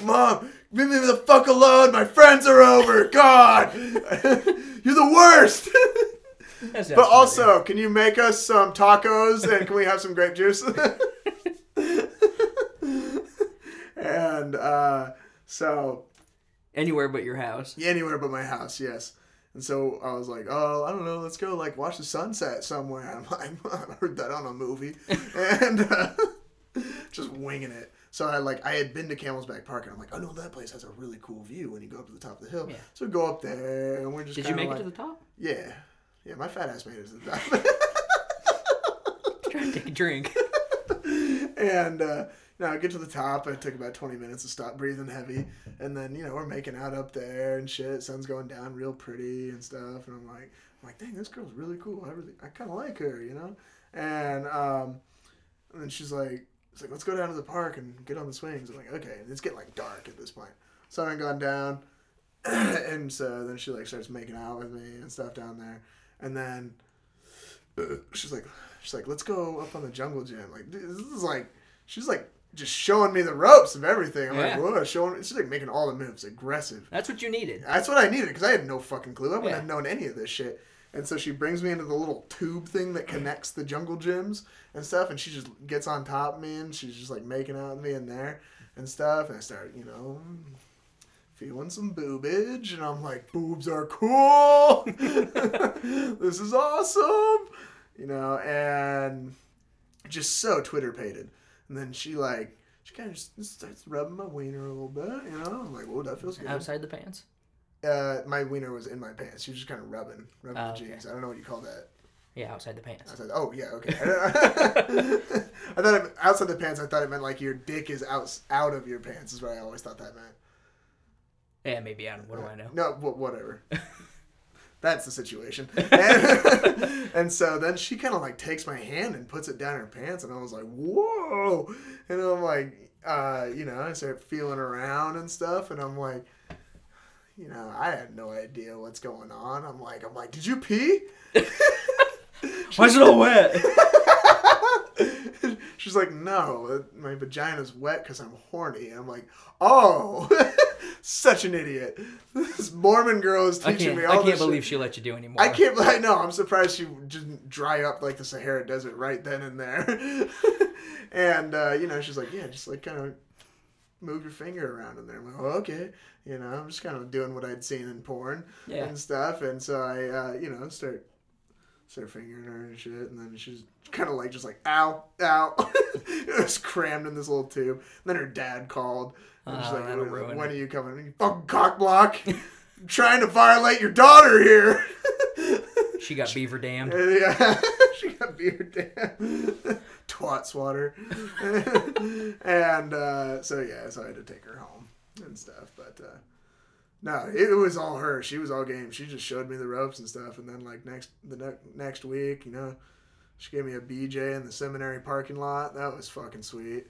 Mom, leave me the fuck alone. My friends are over. God! You're the worst! But also, can you make us some tacos and can we have some grape juice? and uh, so anywhere but your house. anywhere but my house, yes. And so I was like, oh, I don't know, let's go like watch the sunset somewhere. <laughs> I'm like, <laughs> I heard that on a movie, <laughs> and uh, just winging it. So I like I had been to Camel's Back Park, and I'm like, oh no, that place has a really cool view when you go up to the top of the hill. Yeah. So we go up there, and we're just Did you make like, it to the top? Yeah, yeah, my fat ass made it to the top. Trying to take a drink. and uh, know, I get to the top. It took about 20 minutes to stop breathing heavy. And then, you know, we're making out up there and shit. Sun's going down real pretty and stuff. And I'm like, I'm like, dang, this girl's really cool. I really, I kind of like her, you know? And, um, and then she's like, it's like, let's go down to the park and get on the swings. I'm like, okay. And it's getting like dark at this point. So I gone down. <clears throat> and so then she like starts making out with me and stuff down there. And then she's like, she's like, let's go up on the jungle gym. Like, this is like, she's like just showing me the ropes of everything. I'm Yeah. like, whoa, showing. She's like making all the moves, aggressive. That's what you needed. That's what I needed because I had no fucking clue. I wouldn't Yeah. have known any of this shit. And so she brings me into the little tube thing that connects the jungle gyms and stuff. And she just gets on top of me and she's just like making out with me in there and stuff. And I start, you know, feeling some boobage. And I'm like, boobs are cool. <laughs> this is awesome. You know, and just so Twitter pated. And then she like, she kind of just starts rubbing my wiener a little bit. You know, I'm like, whoa, that feels good. Outside the pants. Uh, my wiener was in my pants. She was just kind of rubbing, rubbing Oh, the okay. jeans. I don't know what you call that. Yeah, outside the pants. I said, oh yeah, okay. <laughs> I thought it, outside the pants. I thought it meant like your dick is out out of your pants. Is what I always thought that meant. Yeah, maybe I don't. What do I know? No, wh- whatever. <laughs> That's the situation. <laughs> And, <laughs> and so then she kind of like takes my hand and puts it down her pants, and I was like, whoa. And I'm like, uh, you know, I start feeling around and stuff, and I'm like, you know, I had no idea what's going on. I'm like, I'm like, did you pee? <laughs> Why is it all wet? She's like, no, my vagina's wet because I'm horny. I'm like, oh, <laughs> such an idiot. This Mormon girl is I teaching can't. me I can't believe shit. she let you do anymore. I can't. I know. I'm surprised she didn't dry up like the Sahara Desert right then and there. <laughs> and uh, you know, she's like, yeah, just like kind of move your finger around in there. I'm like, oh, okay. You know, I'm just kind of doing what I'd seen in porn Yeah. and stuff. And so I, uh, you know, start start fingering her and shit. And then she's kind of like just like, ow, ow. <laughs> it was crammed in this little tube. And then her dad called. And she's Oh, like, when, when are you coming? You fucking cock block. trying to violate your daughter here. <laughs> She got beaver damned. yeah, <laughs> she got beer damn twat swatter, and uh, so yeah, so I had to take her home and stuff. But uh, no, it, was all her. She was all game. She just showed me the ropes and stuff, and then like next the ne- next week, you know, she gave me a BJ in the seminary parking lot. That was fucking sweet.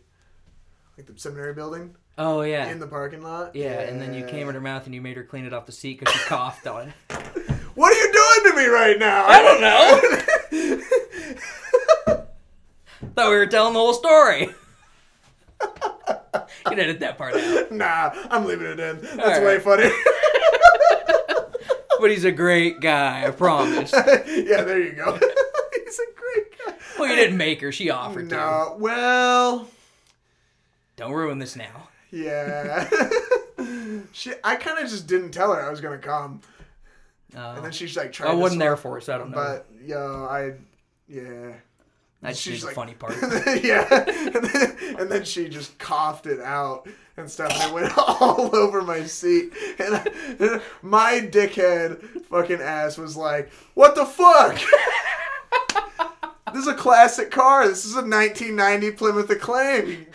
Like the seminary building Oh yeah. in the parking lot. yeah, and then you came in her mouth and you made her clean it off the seat because she coughed on it. <laughs> What are you doing to me right now? I don't know. <laughs> Thought we were telling the whole story. Can edit that part out. <laughs> Nah, I'm leaving it in. That's All way right. funny. But he's a great guy, I promise. <laughs> yeah, there you go. <laughs> He's a great guy. Well, you didn't make her; she offered to. No, well, Don't ruin this now. yeah. she, I kind of just didn't tell her I was gonna come, Uh, and then she's like trying. I wasn't there for it, so I don't know. But yo, I, yeah. That's she's just the funny part. <laughs> yeah, and then, and then she just coughed it out and stuff, and it went <laughs> all over my seat. And, I, <laughs> and my dickhead fucking ass was like, "What the fuck? this is a classic car. This is a 1990 Plymouth Acclaim.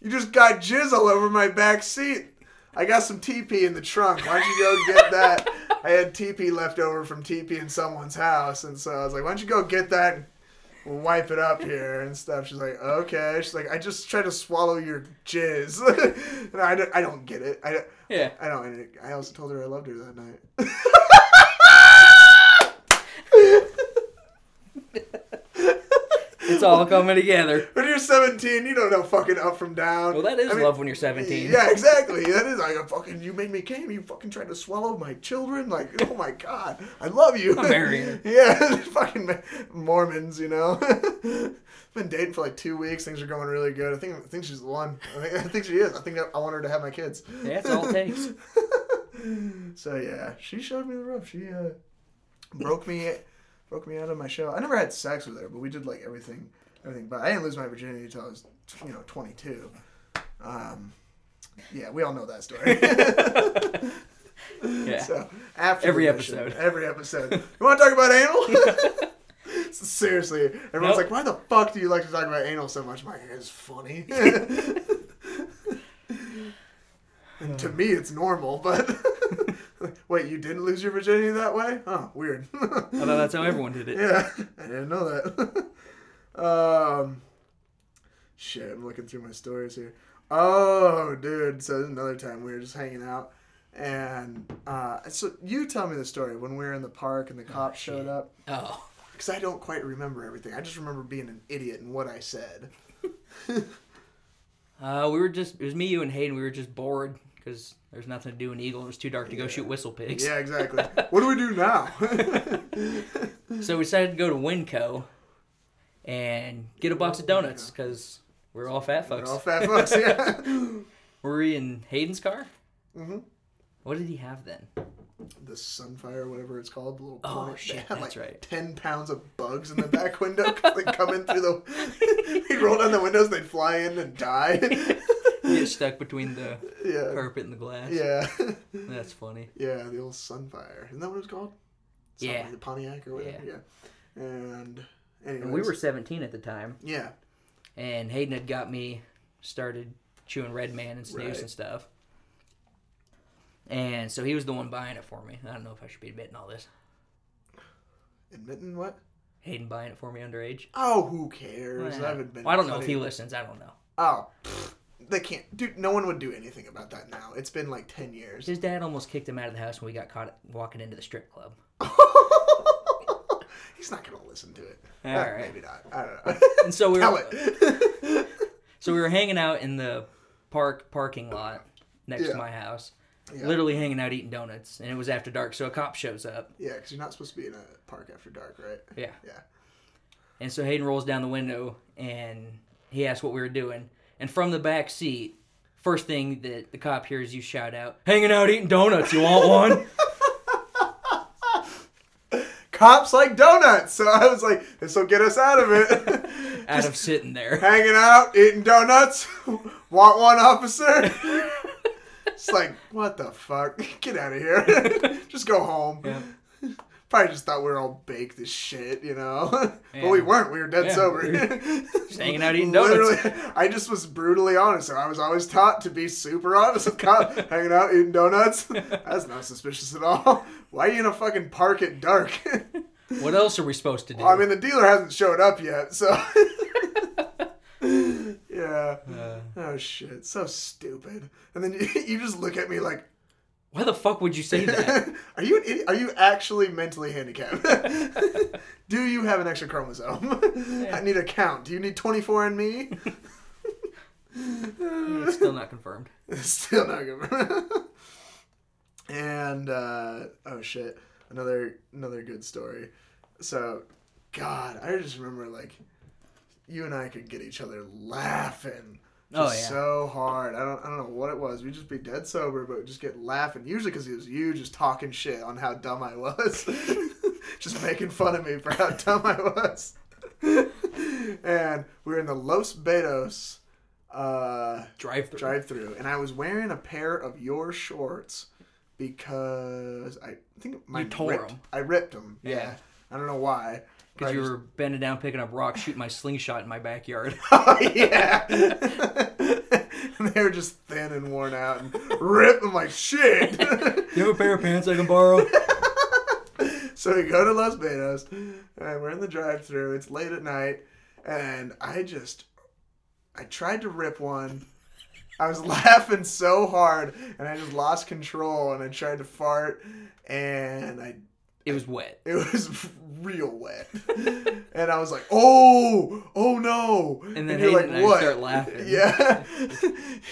You, just got jizz all over my back seat. I got some TP in the trunk. Why don't you go get that? I had TP left over from TP in someone's house, and so I was like, why don't you go get that and we'll wipe it up here and stuff. She's like, okay. She's like, I just tried to swallow your jizz. <laughs> and I don't, I don't get it. I, Yeah. I don't. I also told her I loved her that night. <laughs> It's all coming together. <laughs> When you're 17, you don't know fucking up from down. Well, that is I mean, love when you're 17. Yeah, <laughs> exactly. That is like a fucking. You made me came. You fucking tried to swallow my children. Like, oh my god, I love you. I'm marrying <laughs> yeah, fucking Mormons. You know. I've been dating for like two weeks. Things are going really good. I think. I think she's the one. I think, I think she is. I think I, I want her to have my kids. Yeah, that's all it takes. so yeah, she showed me the rope. She uh, broke me, broke me out of my shell. I never had sex with her, but we did like everything, everything. But I didn't lose my virginity until I was, you know, 22. Um, yeah, we all know that story. <laughs> Yeah. So after Every mission, episode. every episode. You want to talk about anal? <laughs> Seriously, everyone's Nope. like, "Why the fuck do you like to talk about anal so much?" My it's funny. <laughs> and to me, it's normal. But <laughs> wait, you didn't lose your virginity that way? Huh, weird. I thought that's how everyone did it. <laughs> yeah, I didn't know that. <laughs> um, shit, I'm looking through my stories here. Oh, dude. So another time we were just hanging out, and uh, so you tell me the story when we were in the park and the cops showed up Oh. because I don't quite remember everything. I just remember being an idiot and what I said. Uh, we were just, it was me, you, and Hayden. We were just bored because there's nothing to do in Eagle. It was too dark to go shoot whistle pigs. Yeah, exactly. <laughs> what do we do now? <laughs> So we decided to go to Winco and get a box of donuts because we're all fat folks. We're all fat fucks. Yeah. <laughs> Were we in Hayden's car? hmm What did he have then? The Sunfire, whatever it's called, the little Oh, shit, had that's like right. ten pounds of bugs in the back window, come in through the. He'd roll down the windows, they'd fly in and die. Get stuck between the <laughs> yeah, carpet and the glass. yeah, <laughs> That's funny. yeah. The old Sunfire. Isn't that what it was called? Yeah. Something, The Pontiac or whatever. Yeah. And anyways, And we were 17 at the time, Yeah. and Hayden had got me started chewing Red Man and snus Right. and stuff. And so he was the one buying it for me. I don't know if I should be admitting all this. Admitting what? Hayden buying it for me underage. Oh, who cares? Well, I haven't been. I don't know if he listens. I don't know. Oh, pfft, <laughs> they can't. Dude, no one would do anything about that now. It's been like 10 years. His dad almost kicked him out of the house when we got caught walking into the strip club. <laughs> He's not going to listen to it. All Uh, right. Maybe not. I don't know. <laughs> And so we were so we were hanging out in the park parking lot next Yeah. to my house, Yeah. literally hanging out eating donuts, and it was after dark. So a cop shows up. Yeah, because you're not supposed to be in a park after dark, right? Yeah. Yeah. And so Hayden rolls down the window and he asks what we were doing. And from the back seat, first thing that the cop hears you shout out, "Hanging out eating donuts. You want one?" <laughs> Cops like donuts. So I was like, this will get us out of it. <laughs> out of sitting there. Hanging out, eating donuts. <laughs> Want one, officer? it's like, what the fuck? Get out of here. just go home. Yeah. Probably just thought we were all baked as shit, you know? <laughs> but we weren't. We were dead Yeah, sober. we <laughs> Just hanging out eating donuts. I just was brutally honest. So I was always taught to be super honest with <laughs> cop hanging out eating donuts. That's not suspicious at all. Why are you in a fucking park at dark? What else are we supposed to do? I mean, the dealer hasn't showed up yet, so. yeah. Uh, Oh shit, so stupid. And then you, you just look at me like, why the fuck would you say that? <laughs> are you an? Are you actually mentally handicapped? <laughs> Do you have an extra chromosome? <laughs> I need a count. Do you need 24 in me? It's still not confirmed. Still not confirmed. and uh, oh shit, another another good story. So, God, I just remember like you and I could get each other laughing. Oh, Just yeah. so hard. I don't I don't know what it was. We'd just be dead sober, but just get laughing. Usually because it was you just talking shit on how dumb I was, <laughs> just making fun of me for how dumb I was. <laughs> and we were in the Los Betos. Uh, Drive through. drive through and I was wearing a pair of your shorts because I think my You tore ripped, 'em. I ripped them. Yeah. Yeah. I don't know why. Because you were bending down, picking up rocks, shooting my slingshot in my backyard. <laughs> Oh, yeah. <laughs> and they were just thin and worn out and ripped. I'm like, shit. <laughs> you have a pair of pants I can borrow? so we go to Los Betos and we're in the drive through. It's late at night. And I just, I tried to rip one. I was laughing so hard and I just lost control and I tried to fart and I It was wet. It was <laughs> real wet. <laughs> and I was like, oh, oh no. And then you're Hayden and I start laughing. <laughs> Yeah.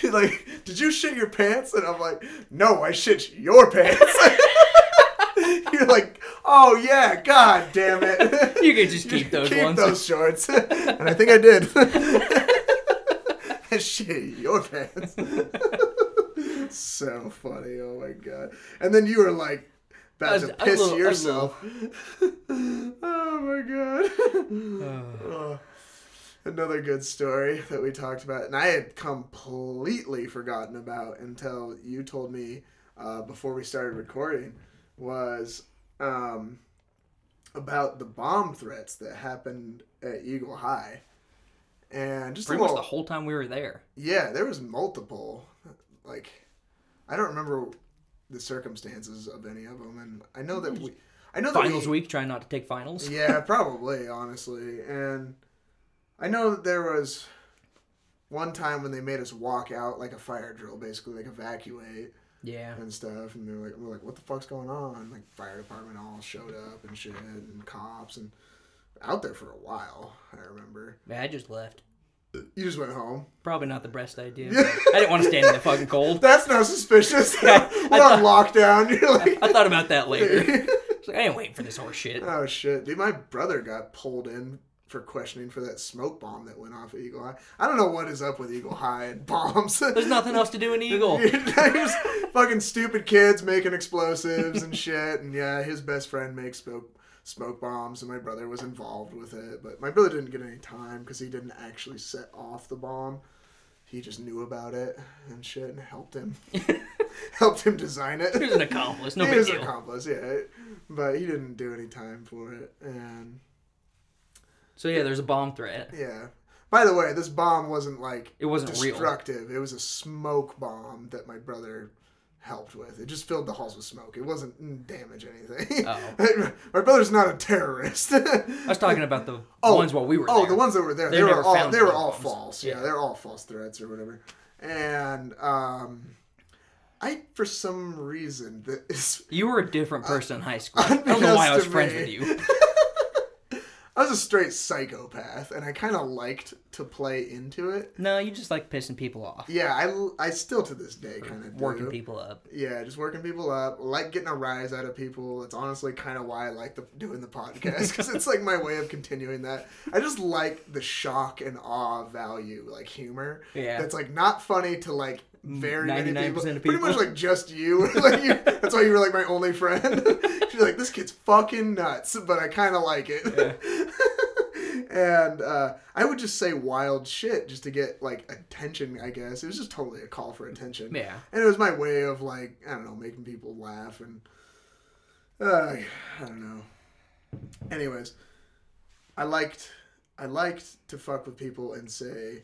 You're like, did you shit your pants? And I'm like, no, I shit your pants. you're like, oh yeah, god damn it. You can just keep those Keep ones. those shorts. and I think I did. shit your pants. so funny. Oh my god. And then you were like about was- to piss a little- I was a yourself. <laughs> oh my god. <sighs> <sighs> Oh, another good story that we talked about, and I had completely forgotten about until you told me uh, before we started recording, was um, about the bomb threats that happened at Eagle High. And just Pretty a much the whole time we were there. yeah, there was multiple. Like, I don't remember the circumstances of any of them, and I know that hmm. we, I know that Finals we, week, trying not to take finals. yeah, <laughs> probably, honestly. And I know that there was one time when they made us walk out like a fire drill, basically like evacuate Yeah. and stuff. And they're like, we're like, what the fuck's going on? Like fire department all showed up and shit, and cops and out there for a while. I remember. Man, I just left. You just went home. Probably not the best idea. Yeah. I didn't want to stand in the fucking cold. <laughs> That's not suspicious. <laughs> I <laughs> We're on lockdown. You're like. I thought about that later. It's like, I ain't waiting for this horse shit. Oh shit, dude! My brother got pulled in for questioning for that smoke bomb that went off at Eagle High. I don't know what is up with Eagle High and bombs. There's nothing else to do in Eagle. There's fucking stupid kids making explosives and shit, and yeah, his best friend makes smoke smoke bombs, and my brother was involved with it. But my brother didn't get any time because he didn't actually set off the bomb. He just knew about it and shit, and helped him, <laughs> <laughs> helped him design it. He was an accomplice. No <laughs> he was an accomplice, yeah, but he didn't do any time for it, and So yeah, there's a bomb threat. yeah. By the way, this bomb wasn't like It wasn't real. destructive. It was a smoke bomb that my brother helped with. It just filled the halls with smoke. It wasn't mm, damage anything. <laughs> My brother's not a terrorist. I was talking about the <laughs> Oh, ones while we were oh, there. the ones that were there, They they, were all they were all bombs. false. Yeah, Yeah. they're all false threats or whatever. And um, I for some reason that is You were a different person in high school. <laughs> I don't know why I was friends to with you. I was a straight psychopath, and I kind of liked to play into it. No, you just like pissing people off, Yeah, I, I still to this day kind of working do. people up. Yeah, just working people up. Like getting a rise out of people. It's honestly kind of why I like the, doing the podcast because it's like my way of continuing that. I just like the shock and awe value, like humor. Yeah. That's like not funny to like very many 99% people. of Pretty much like just you. <laughs> like you. That's why you were like my only friend. <laughs> Like, this kid's fucking nuts, but I kind of like it. <laughs> and uh, I would just say wild shit just to get like attention. I guess it was just totally a call for attention. Yeah. And it was my way of like I don't know making people laugh and uh, I don't know. Anyways, I liked I liked to fuck with people and say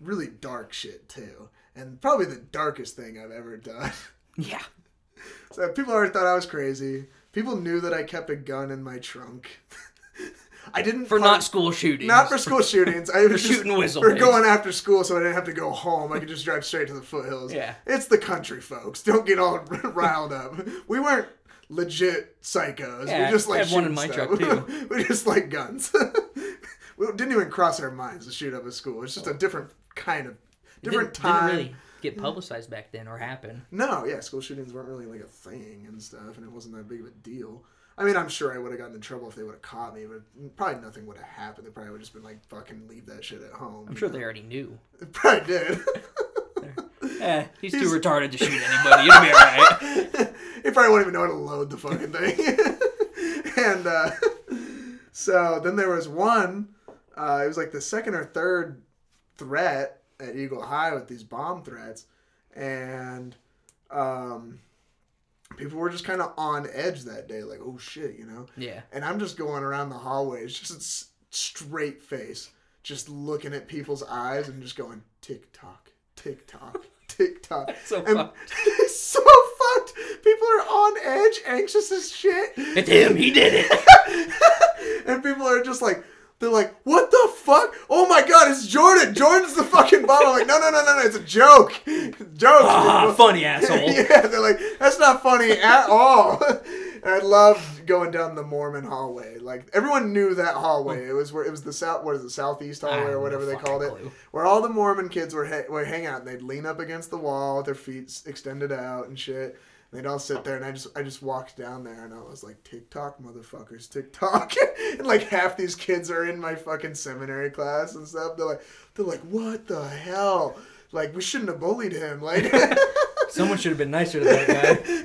really dark shit too, and probably the darkest thing I've ever done. Yeah. <laughs> so people already thought I was crazy. People knew that I kept a gun in my trunk. <laughs> I didn't For not school shootings. not for school <laughs> shootings. I was just shooting whistle for going after school, so I didn't have to go home. I could just drive straight to the foothills. Yeah. it's the country, folks. Don't get all <laughs> riled up. We weren't legit psychos. Yeah, we just I like had one in my stuff. truck, too. we just like guns. we didn't even cross our minds to shoot up a school. It's just a oh. different kind of different didn't, time. Didn't really get publicized back then or happen. No, yeah, school shootings weren't really like a thing and stuff, and it wasn't that big of a deal. I mean, I'm sure I would have gotten in trouble if they would have caught me, but probably nothing would have happened. They probably would have just been like, "Fucking leave that shit at home." I'm sure know? they <laughs> already knew. Probably did. <laughs> Eh, he's, too retarded to shoot <laughs> anybody. It'll be alright. he probably won't even know how to load the fucking thing. and uh, so then there was one. Uh, it was like the second or third threat at Eagle High with these bomb threats, and um, people were just kind of on edge that day, like, "Oh shit," you know. Yeah. And I'm just going around the hallways, just s- straight face, just looking at people's eyes and just going tick tock, tick tock, <laughs> tick tock. So and fucked. <laughs> it's so fucked. People are on edge, anxious as shit. It's him. He did it. <laughs> and people are just like, they're like, what the fuck? Oh my god, it's Jordan. Jordan's the fucking bomb. I'm like, no, no, no, no, no, it's a joke. It's <laughs> a joke. <laughs> Ah, funny asshole. <laughs> yeah, they're like, that's not funny at all. And I loved going down the Mormon hallway. Like everyone knew that hallway. It was where it was the south. What is the southeast hallway or whatever they called it, where all the Mormon kids were ha- were hang out. And they'd lean up against the wall with their feet extended out and shit. They'd all sit there, and I just I just walked down there, and I was like, tick tock, motherfuckers, tick tock. <laughs> and like half these kids are in my fucking seminary class and stuff. They're like, they're like, what the hell? Like we shouldn't have bullied him. Like. <laughs> Someone should have been nicer to that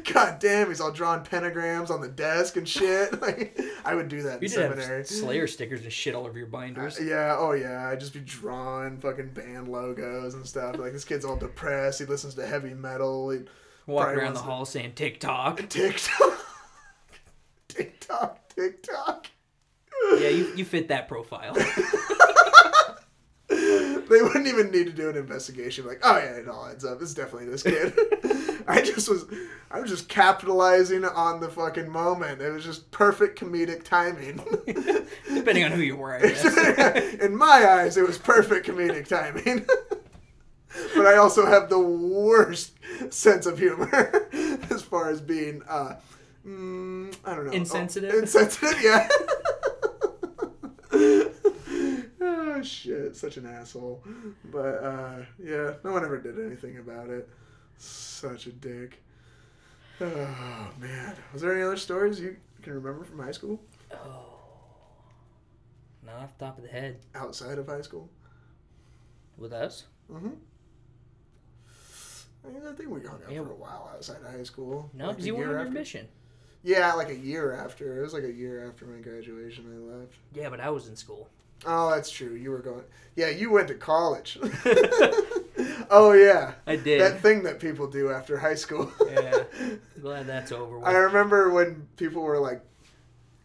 guy. <laughs> God damn, he's all drawing pentagrams on the desk and shit. Like, I would do that in You did seminary. have Slayer stickers and shit all over your binders. Uh, yeah, oh yeah, I'd just be drawing fucking band logos and stuff. Like this kid's all depressed. He listens to heavy metal. He Walking probably around the hall saying tick tock. <laughs> tick tock, <laughs> tick tock, TikTok. Yeah, you, you fit that profile. <laughs> They wouldn't even need to do an investigation. Like, oh yeah, it all adds up. It's definitely this kid. I just was, I was just capitalizing on the fucking moment. It was just perfect comedic timing. Depending on who you were, I guess. In my eyes, it was perfect comedic timing. But I also have the worst <laughs> sense of humor <laughs> as far as being, uh, mm, I don't know, Insensitive? Oh, insensitive, yeah. <laughs> oh shit, such an asshole. But uh, yeah, no one ever did anything about it. Such a dick. Oh man, was there any other stories you can remember from high school? Oh. Not off the top of the head. Outside of high school? With us? Mm-hmm. I, think we hung out Yeah. for a while outside of high school. No, because a you were on your mission. Yeah, like a year after. It was like a year after my graduation. I left. Yeah, but I was in school. Oh, that's true. You were going. Yeah, you went to college. <laughs> <laughs> oh yeah, I did. that thing that people do after high school. Yeah. <laughs> Glad that's over with. I remember when people were like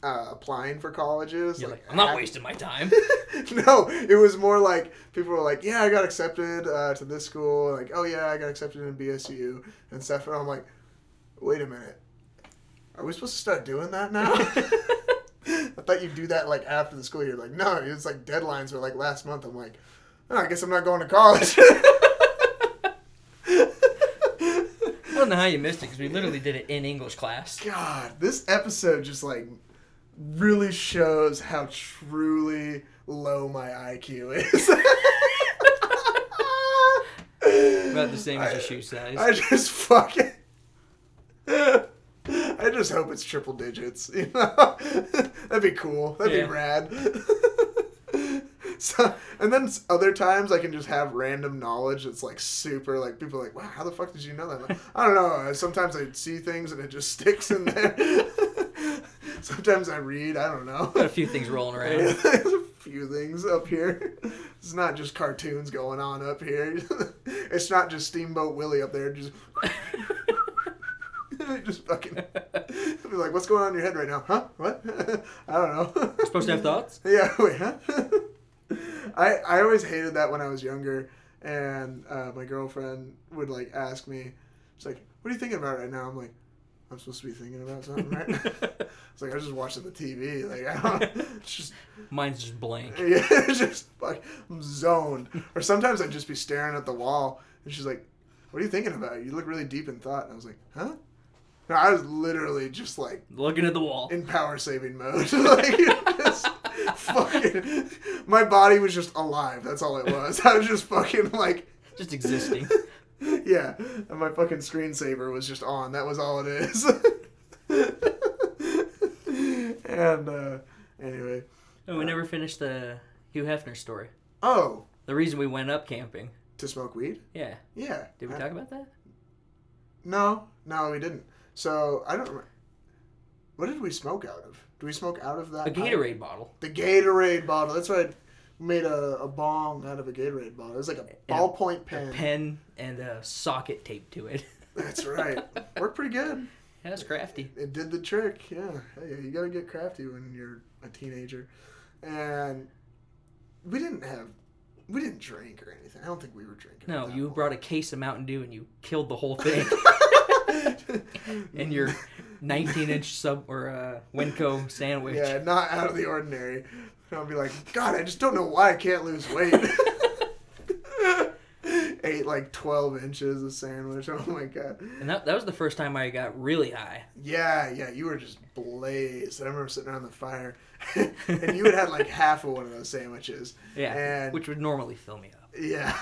uh, applying for colleges. You're like, like, I'm not half- wasting my time. <laughs> no, it was more like people were like, "Yeah, I got accepted uh, to this school." Like, "Oh yeah, I got accepted in BSU and stuff." And I'm like, "Wait a minute, are we supposed to start doing that now?" <laughs> <laughs> I thought you'd do that like after the school year. Like, no, it's like deadlines were like last month. I'm like, oh, I guess I'm not going to college. I don't know how you missed it because we literally did it in English class. God, this episode just like really shows how truly low my IQ is. About the same as your shoe size. I just fucking. I just hope it's triple digits. You know, that'd be cool. That'd Yeah. be rad. so, and then other times I can just have random knowledge that's like super. Like people are like, wow, how the fuck did you know that? Like, I don't know. Sometimes I see things and it just sticks in there. <laughs> Sometimes I read. I don't know. Got a few things rolling around. <laughs> There's a few things up here. It's not just cartoons going on up here. <laughs> It's not just Steamboat Willie up there. Just, just fucking. Be like, what's going on in your head right now? Huh? What? I don't know. Supposed to have thoughts? Yeah. Wait. Huh? I I always hated that when I was younger, and uh, my girlfriend would like ask me, she's like, "What are you thinking about right now?" I'm like, "I'm supposed to be thinking about something, right?" <laughs> it's like I was just watching the TV. Like I don't. <laughs> It's just Mine's just blank. <laughs> yeah, it's just like I'm zoned. Or sometimes I'd just be staring at the wall, and she's like, "What are you thinking about? You look really deep in thought." And I was like, "Huh?" No, I was literally just like Looking at the wall. in power saving mode. like just fucking, my body was just alive. That's all it was. I was just fucking like, Just existing. <laughs> yeah. And my fucking screensaver was just on. That was all it is. <laughs> and uh, anyway, Oh, we never finished the Hugh Hefner story. oh, The reason we went up camping. to smoke weed. Yeah. Yeah. Did we I- talk about that? No, no, we didn't. So I don't. remember. What did we smoke out of? Do we smoke out of that? A Gatorade bottle. The Gatorade bottle. That's right. Made a, a bong out of a Gatorade bottle. It was like a And ballpoint A pen. pen and a socket taped to it. <laughs> That's right. Worked pretty good. Yeah, That's crafty. It did the trick. Yeah. Hey, you gotta get crafty when you're a teenager. And we didn't have. We didn't drink or anything. I don't think we were drinking. No, you brought a case of Mountain Dew and you killed the whole thing. <laughs> in your 19 inch sub or uh, Winco sandwich. Yeah, not out of the ordinary. I'll be like, God, I just don't know why I can't lose weight. <laughs> Ate like 12 inches of sandwich. <laughs> Oh my god. And that, that was the first time I got really high. Yeah, yeah, you were just blazed. I remember sitting around the fire, <laughs> and you had had like half of one of those sandwiches. Yeah, And- which would normally fill me up. Yeah,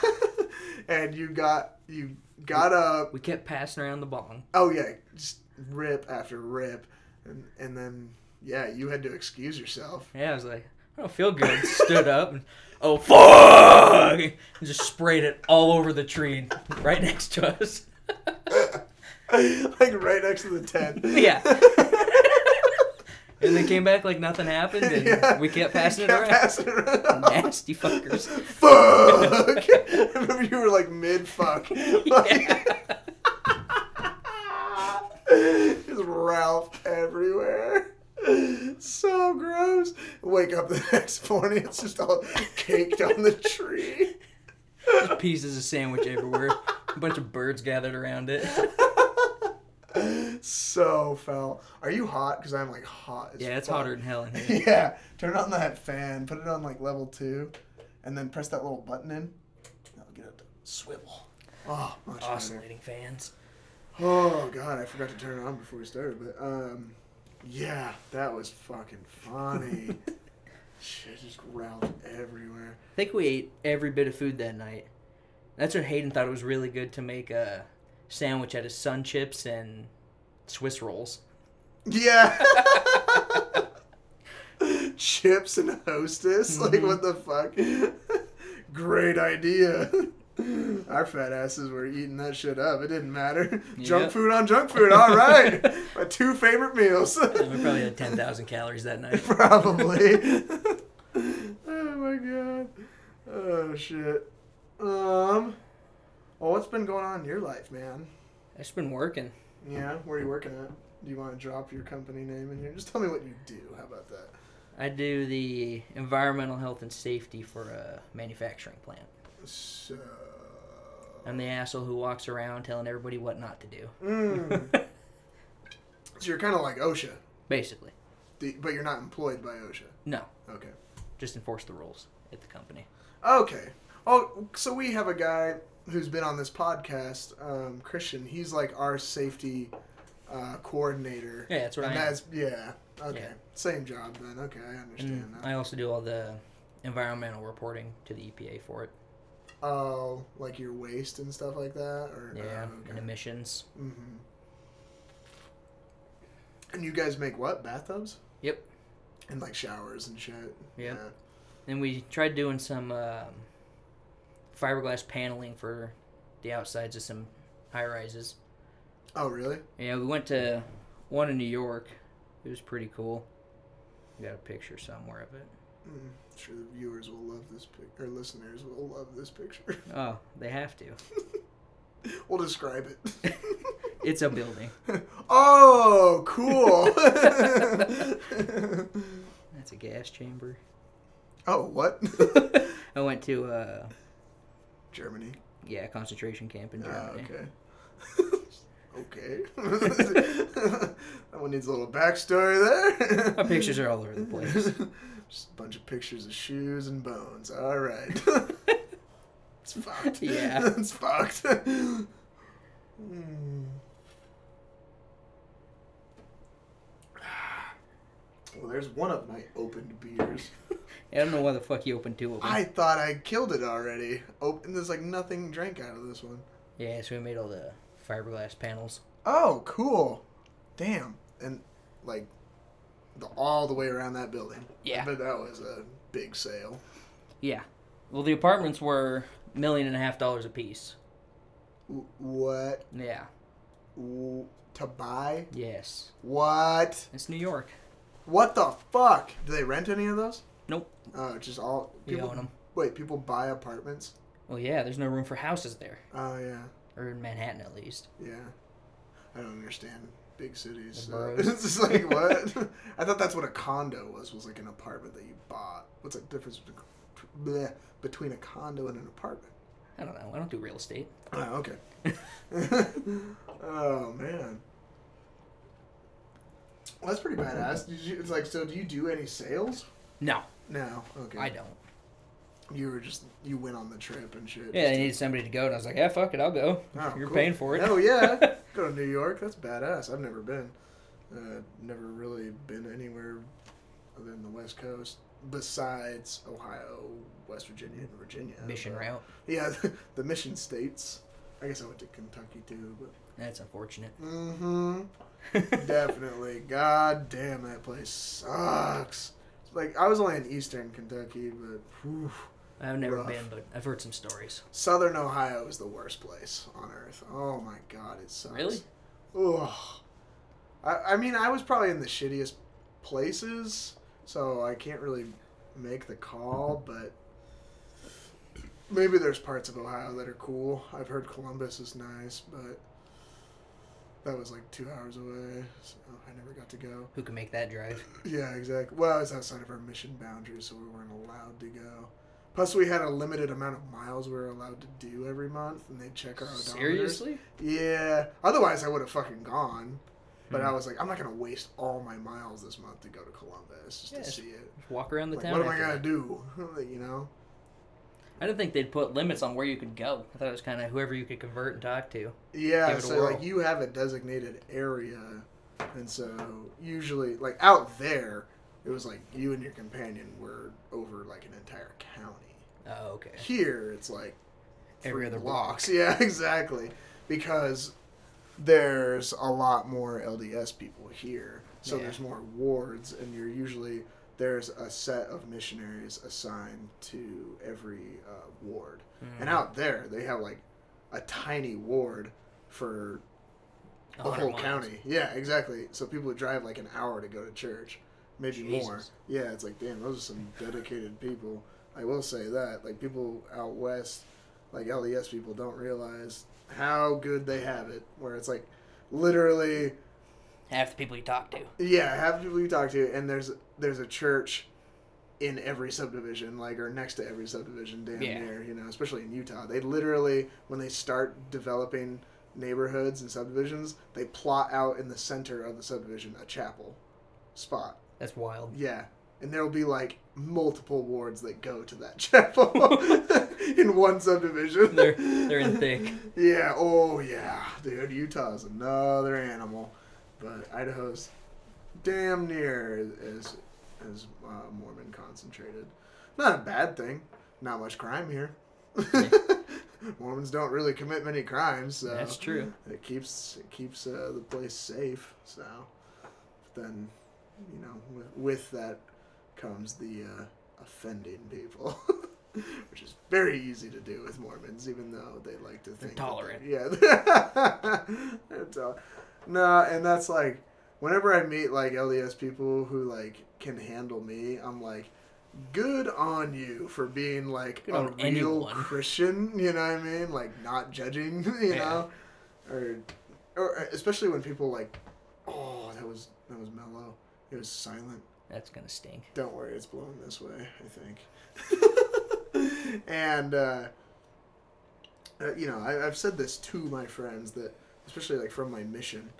and you got you got up. We kept passing around the bong. Oh yeah, just rip after rip, and and then yeah, you had to excuse yourself. Yeah, I was like, I don't feel good. Stood up and oh fuck, and just sprayed it all over the tree right next to us. like right next to the tent. Yeah. <laughs> and they came back like nothing happened, and Yeah. we kept passing it around. passing it around. Nasty fuckers. Fuck! I <laughs> remember you were like mid fuck. <laughs> Just Ralph everywhere. So gross. Wake up the <laughs> next morning, it's just all caked on the tree. Just pieces of sandwich everywhere. A bunch of birds gathered around it. <laughs> So foul. Are you hot? Because I'm like hot. As Yeah, it's fuck. hotter than hell in here. <laughs> Yeah. Turn on that fan. Put it on like level two, and then press that little button in. That'll get it to swivel. Oh, much better. Oscillating fans. Oh god, I forgot to turn it on before we started, but um, yeah, that was fucking funny. <laughs> Shit just growled everywhere. I think we ate every bit of food that night. That's when Hayden thought it was really good to make a sandwich out of sun chips and Swiss rolls. Yeah. <laughs> Chips and hostess, like Mhm. what the fuck? Great idea. <laughs> Our fat asses were eating that shit up. It didn't matter. Junk food on junk food. All right, <laughs> my two favorite meals. We probably had 10,000 calories that night. <laughs> Probably. oh my god. Oh shit. Um. Well, what's been going on in your life, man? I've just been working. Yeah, where are you working at? Do you want to drop your company name in here? Just tell me what you do. How about that? I do the environmental health and safety for a manufacturing plant. So. I'm the asshole who walks around telling everybody what not to do. Mm. so you're kind of like OSHA, Basically. the- but you're not employed by OSHA. No, Okay. just enforce the rules at the company. Okay. Oh, so we have a guy who's been on this podcast, um, Christian. He's like our safety uh, coordinator. Yeah, that's what and I am. that's yeah. Okay. Yeah. Same job then. Okay, I understand And now. I also do all the environmental reporting to the EPA for it. Oh, like your waste and stuff like that, or Yeah, oh, and emissions. hmm And you guys make what bathtubs? Yep. And like showers and shit. Yep. And we tried doing some um, fiberglass paneling for the outsides of some high rises. Oh, really? Yeah, we went to one in New York. It was pretty cool. Got a picture somewhere of it. I'm sure the viewers will love this pic, or listeners will love this picture. <laughs> Oh, they have to. <laughs> we'll describe it. <laughs> It's a building. oh, cool. That's a gas chamber. oh, what? I went to uh Germany. yeah, concentration camp in Ah, Germany. okay. Okay. <laughs> that one needs a little backstory there. My pictures are all over the place. <laughs> Just a bunch of pictures of shoes and bones. All right. <laughs> it's fucked. Yeah. it's fucked. Hmm. Well, there's one of my opened beers. I don't know why the fuck you opened two of them. I thought I killed it already. Open. There's like nothing drank out of this one. Yeah, so we made all the fiberglass panels. Oh, cool. Damn. And like the all the way around that building. Yeah. But that was a big sale. Yeah. Well, the apartments were million and a half dollars a piece. What? Yeah. W- To buy? Yes. What? It's New York. What the fuck? Do they rent any of those? Nope. Oh, it's just all people. own them. Wait, people buy apartments? Well, yeah. There's no room for houses there, Oh yeah, or in Manhattan at least. yeah. I don't understand big cities. So- <laughs> it's just like <laughs> what? I thought that's what a condo was. Was like an apartment that you bought. What's the difference between, bleh, between a condo and an apartment? I don't know. I don't do real estate. Oh, okay. <laughs> oh man. Well, that's pretty badass. Did you, it's like, so do you do any sales? No, No. Okay. I don't. You were just you went on the trip and shit. Yeah, they needed somebody to go, and I was like, yeah, fuck it, I'll go. Oh, You're cool. paying for it. Oh yeah, <laughs> go to New York. That's badass. I've never been. Uh, never really been anywhere other than the West Coast, besides Ohio, West Virginia, and Virginia. Mission But- route. Yeah, <laughs> the mission states. I guess I went to Kentucky too, but. That's unfortunate. Mm-hmm. <laughs> Definitely. God damn, that place sucks. Like I was only in Eastern Kentucky, but whew, I've never Rough. been, but I've heard some stories. Southern Ohio is the worst place on earth. Oh my god, it sucks. Really? Ugh. I, I mean, I was probably in the shittiest places, so I can't really make the call, but maybe there's parts of Ohio that are cool. I've heard Columbus is nice, but that was like two hours away, so I never got to go. Who can make that drive? Yeah, exactly. Well, it's outside of our mission boundaries, so we weren't allowed to go. Plus, we had a limited amount of miles we were allowed to do every month, and they'd check our odometers. Seriously? Yeah. Otherwise, I would have fucking gone. But Hmm. I was like, I'm not gonna waste all my miles this month to go to Columbus just Yeah, to see it. Walk around the Like, town. what am I gonna that. do? <laughs> you know? I didn't think they'd put limits on where you could go. I thought it was kind of whoever you could convert and talk to. Yeah. Give it a So like, you have a designated area, and so usually, like out there, it was like you and your companion were over like an entire county. Oh, okay. Here, it's like Every other blocks. <laughs> Yeah, exactly. Because there's a lot more LDS people here, so Yeah. there's more wards, and you're usually there's a set of missionaries assigned to every uh, ward. Mm. And out there, they have like a tiny ward for the 100 whole miles. county. Yeah, exactly. So people would drive like an hour to go to church, maybe more. Yeah, it's like damn, those are some dedicated people. I will say that. Like people out west, like LDS people, don't realize how good they have it. Where it's like literally, Half the people you talk to. yeah, half the people you talk to, and there's there's a church in every subdivision, like or next to every subdivision, damn Yeah. near. You know, especially in Utah, they literally when they start developing neighborhoods and subdivisions, they plot out in the center of the subdivision a chapel spot. That's wild. Yeah. And there will be like multiple wards that go to that <laughs> chapel <laughs> in one subdivision. They're they're in thick. <laughs> Yeah. Oh yeah, dude. Utah's another animal, but Idaho's damn near as as uh, Mormon concentrated. Not a bad thing. Not much crime here. Mormons don't really commit many crimes, so That's true. it keeps it keeps uh, the place safe. So, but then, you know, with, with that comes the uh, offending people, <laughs> which is very easy to do with Mormons, even though they like to think that tolerant. they're- yeah, <laughs> they're tol- no, and that's like whenever I meet like LDS people who like can handle me, I'm like. Good on you for being like Good a real anyone. <laughs> Christian, you know what I mean? Like not judging, you Yeah. know? or or especially when people like oh that was that was mellow it was silent That's gonna stink. don't worry it's blowing this way i think <laughs> and uh, uh, you know I, i've said this to my friends that especially like from my mission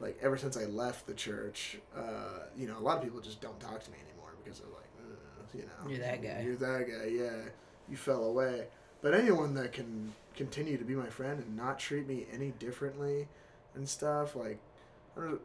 like ever since i left the church uh, you know a lot of people just don't talk to me anymore because they're like you know You're that guy. you're that guy yeah you fell away but anyone that can continue to be my friend and not treat me any differently and stuff like I don't know,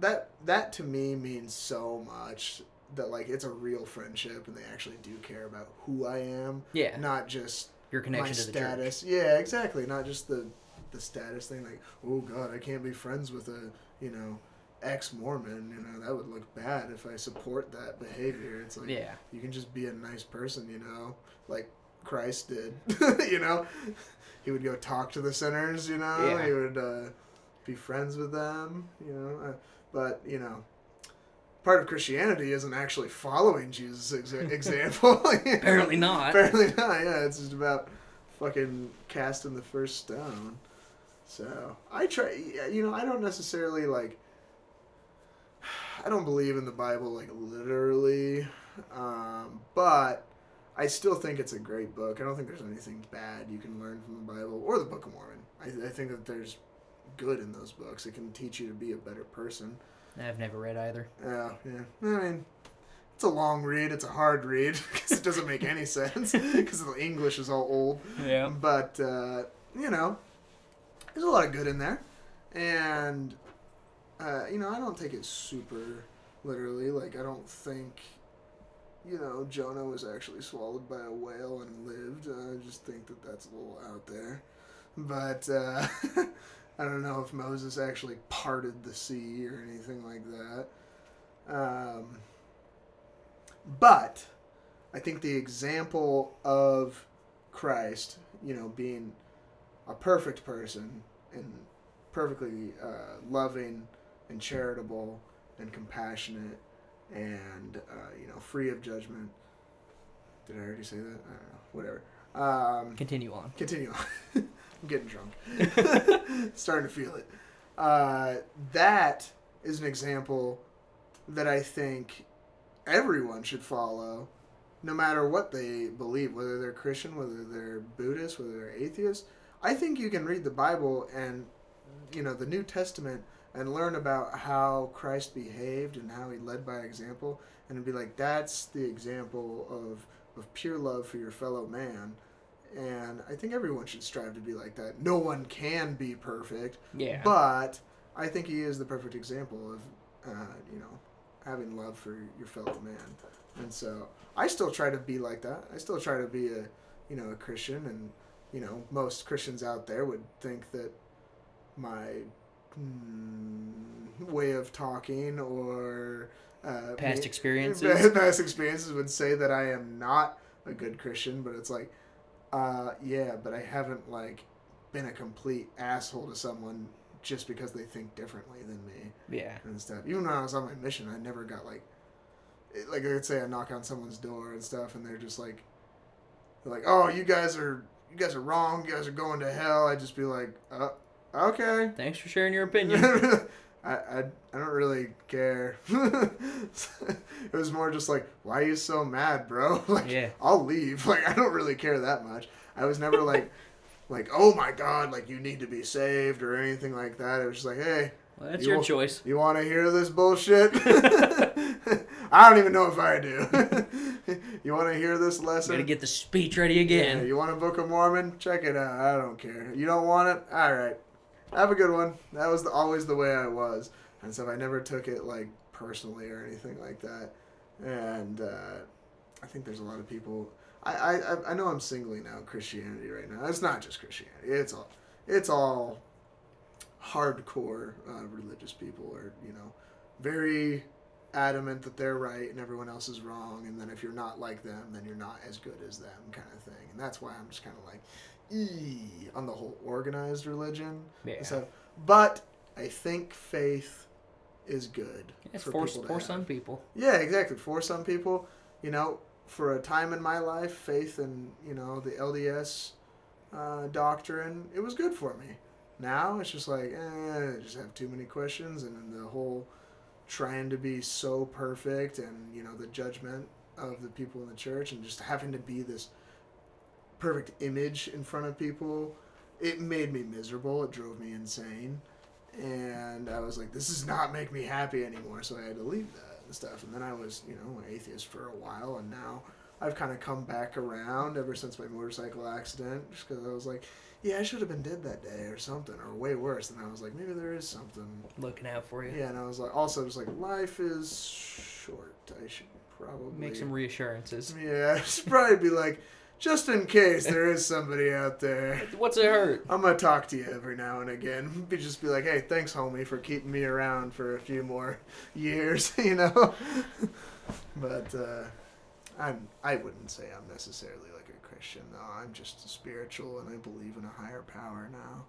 that that to me means so much that like it's a real friendship and they actually do care about who I am, Yeah, not just your my connection to the church. status. Yeah, exactly. Not just the the status thing. Like, oh God, I can't be friends with a you know ex Mormon. You know that would look bad if I support that behavior. It's like Yeah, you can just be a nice person. You know, like Christ did. <laughs> you know, he would go talk to the sinners. You know, Yeah. he would uh, be friends with them. You know, uh, but you know. Part of Christianity isn't actually following Jesus' ex- <laughs> example. <laughs> apparently not. Apparently not. Yeah, it's just about fucking casting the first stone. So I try. You know, I don't necessarily like. <sighs> I don't believe in the Bible like literally, um, but I still think it's a great book. I don't think there's anything bad you can learn from the Bible or the Book of Mormon. I, I think that there's good in those books. It can teach you to be a better person. I've never read either. Yeah, yeah. I mean, It's a long read. It's a hard read <laughs> because it doesn't make any sense <laughs> because the English is all old. Yeah. But uh, you know, there's a lot of good in there, and uh, you know, I don't take it super literally. Like, I don't think, you know, Jonah was actually swallowed by a whale and lived. I just think that that's a little out there. But uh, <laughs> I don't know if Moses actually parted the sea or anything like that. Um, but I think the example of Christ, you know, being a perfect person and perfectly uh, loving and charitable and compassionate and uh, you know free of judgment. Did I already say that? I don't know. Whatever. Um, Continue on. continue on. <laughs> I'm getting drunk. <laughs> Starting to feel it. Uh, that is an example that I think everyone should follow, no matter what they believe, whether they're Christian, whether they're Buddhist, whether they're atheist. I think you can read the Bible and, you know, the New Testament and learn about how Christ behaved and how he led by example and be like, that's the example of, of pure love for your fellow man. I think everyone should strive to be like that. No one can be perfect, Yeah. but I think he is the perfect example of, uh, you know, having love for your fellow man. And so I still try to be like that. I still try to be a, you know, a Christian. And, you know, most Christians out there would think that my mm, way of talking or uh, Past experiences. <laughs> past experiences would say that I am not a good Christian. But it's like, uh, yeah, but I haven't like been a complete asshole to someone just because they think differently than me yeah. and stuff. Even when I was on my mission, I never got like, it- like I'd say I knock on someone's door and stuff, and they're just like, they're like, oh, you guys are you guys are wrong. You guys are going to hell. I'd just be like, uh, okay. Thanks for sharing your opinion. <laughs> I, I, I don't really care. <laughs> it was more just like, why are you so mad, bro? <laughs> like, Yeah. I'll leave. <laughs> Like, I don't really care that much. I was never like, like, oh my god, like you need to be saved or anything like that. It was just like, hey, Well, that's You your will- choice. you want to hear this bullshit? I don't even know if I do. you want to hear this lesson? Gotta get the speech ready Yeah, again. you want a Book of Mormon? Check it out. I don't care. You don't want it? All right. Have a good one. That was the, always the way I was, and so I never took it like personally or anything like that. And uh, I think there's a lot of people. I, I I- know I'm singling out Christianity right now. It's not just Christianity. It's all it's all hardcore uh, religious people are you know very adamant that they're right and everyone else is wrong and then if you're not like them then you're not as good as them kind of thing and that's why i'm just kind of like ee, on the whole organized religion Yeah. and stuff. but i think faith is good It's for for, people for some people. Yeah, exactly. For some people, you know, for a time in my life, faith in you know the LDS uh, doctrine, it was good for me. Now it's just like, eh, I just have too many questions, and the whole trying to be so perfect, and you know the judgment of the people in the church, and just having to be this perfect image in front of people, it made me miserable. It drove me insane and I was like, this does not make me happy anymore. So I had to leave that and stuff. And then I was, you know, an atheist for a while, and now I've kind of come back around ever since my motorcycle accident, just because I was like, yeah, I should have been dead that day or something, or way worse. And I was like, maybe there is something. Looking out for you. Yeah, and I was like, also just like, life is short. I should probably Make some reassurances. <laughs> Yeah, I should probably be like, just in case there is somebody out there. <laughs> What's it hurt? I'm gonna talk to you every now and again. Be just be like, hey, thanks, homie, for keeping me around for a few more years, <laughs> you know. <laughs> but uh, I'm I wouldn't say I'm necessarily like a Christian though. I'm just spiritual and I believe in a higher power now,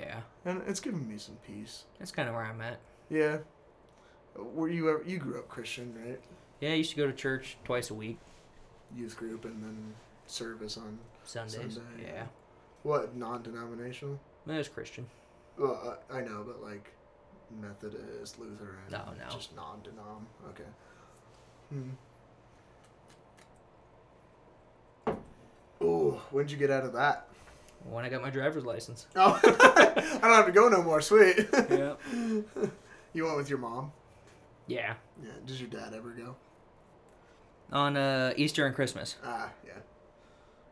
Yeah. and it's given me some peace. That's kind of where I'm at. Yeah. Were you ever you grew up Christian, right? Yeah, I used to go to church twice a week, Youth group and then service on Sundays. Sunday, yeah. what non-denominational? It was Christian. Well, I, I know, but like Methodist, Lutheran. No, no. Just non-denom. Okay. Hmm. Ooh, when'd you get out of that? When I got my driver's license. <laughs> Oh, <laughs> I don't have to go no more. Sweet. Yeah. <laughs> you went with your mom. Yeah. Yeah. Does your dad ever go? on uh, Easter and Christmas. Ah, yeah.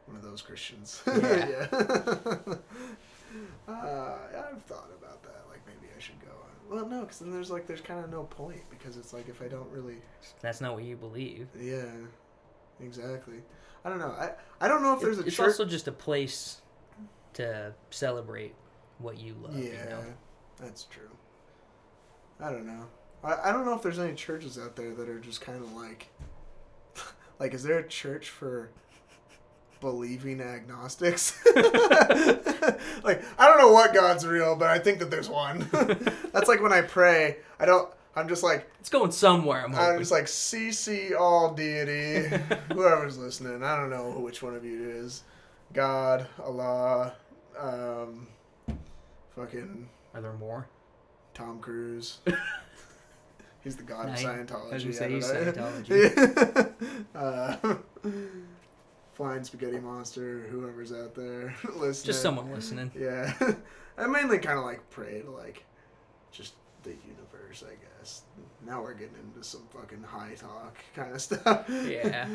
One of those Christians. <laughs> Yeah. yeah. <laughs> uh, I've thought about that. Like maybe I should go. Well, no, because then there's like there's kind of no point because it's like if I don't really. That's not what you believe. Yeah. Exactly. I don't know. I I don't know if there's a church. it's church. also just a place to celebrate what you love. yeah, You know? that's true. I don't know. I, I don't know if there's any churches out there that are just kind of like, <laughs> like, is there a church for believing agnostics? <laughs> like, I don't know what God's real, but I think that there's one. <laughs> That's like when I pray, I don't. I'm just like It's going somewhere. I'm hoping. I'm just like CC all deity, <laughs> whoever's listening. I don't know which one of you it is. God, Allah, um, fucking Are there more? Tom Cruise. He's the god Nice. of Scientology. I was gonna say, I he's don't uh, Flying Spaghetti Monster, whoever's out there <laughs> listening. Just someone listening. Yeah. <laughs> I mainly kind of like pray to like just the universe, I guess. Now we're getting into some fucking high talk kind of <laughs> stuff. Yeah.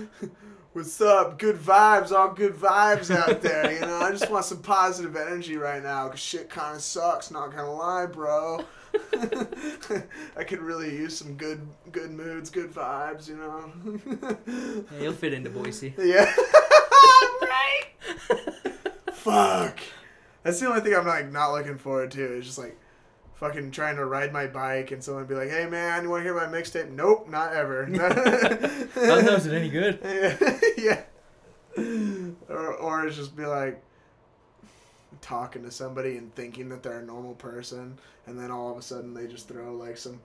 What's up? Good vibes, all good vibes out there. You know, I just want some positive energy right now because shit kind of sucks. Not gonna lie, bro. I could really use some good, good moods, good vibes. You know. Yeah, you'll fit into Boise. Yeah. Right. <laughs> Fuck. That's the only thing I'm like not looking forward to. Is just like fucking trying to ride my bike and someone be like, "Hey man, you want to hear my mixtape?" Nope, not ever. How knows it any good? <laughs> yeah. Or or it's just be like talking to somebody and thinking that they're a normal person, and then all of a sudden they just throw like some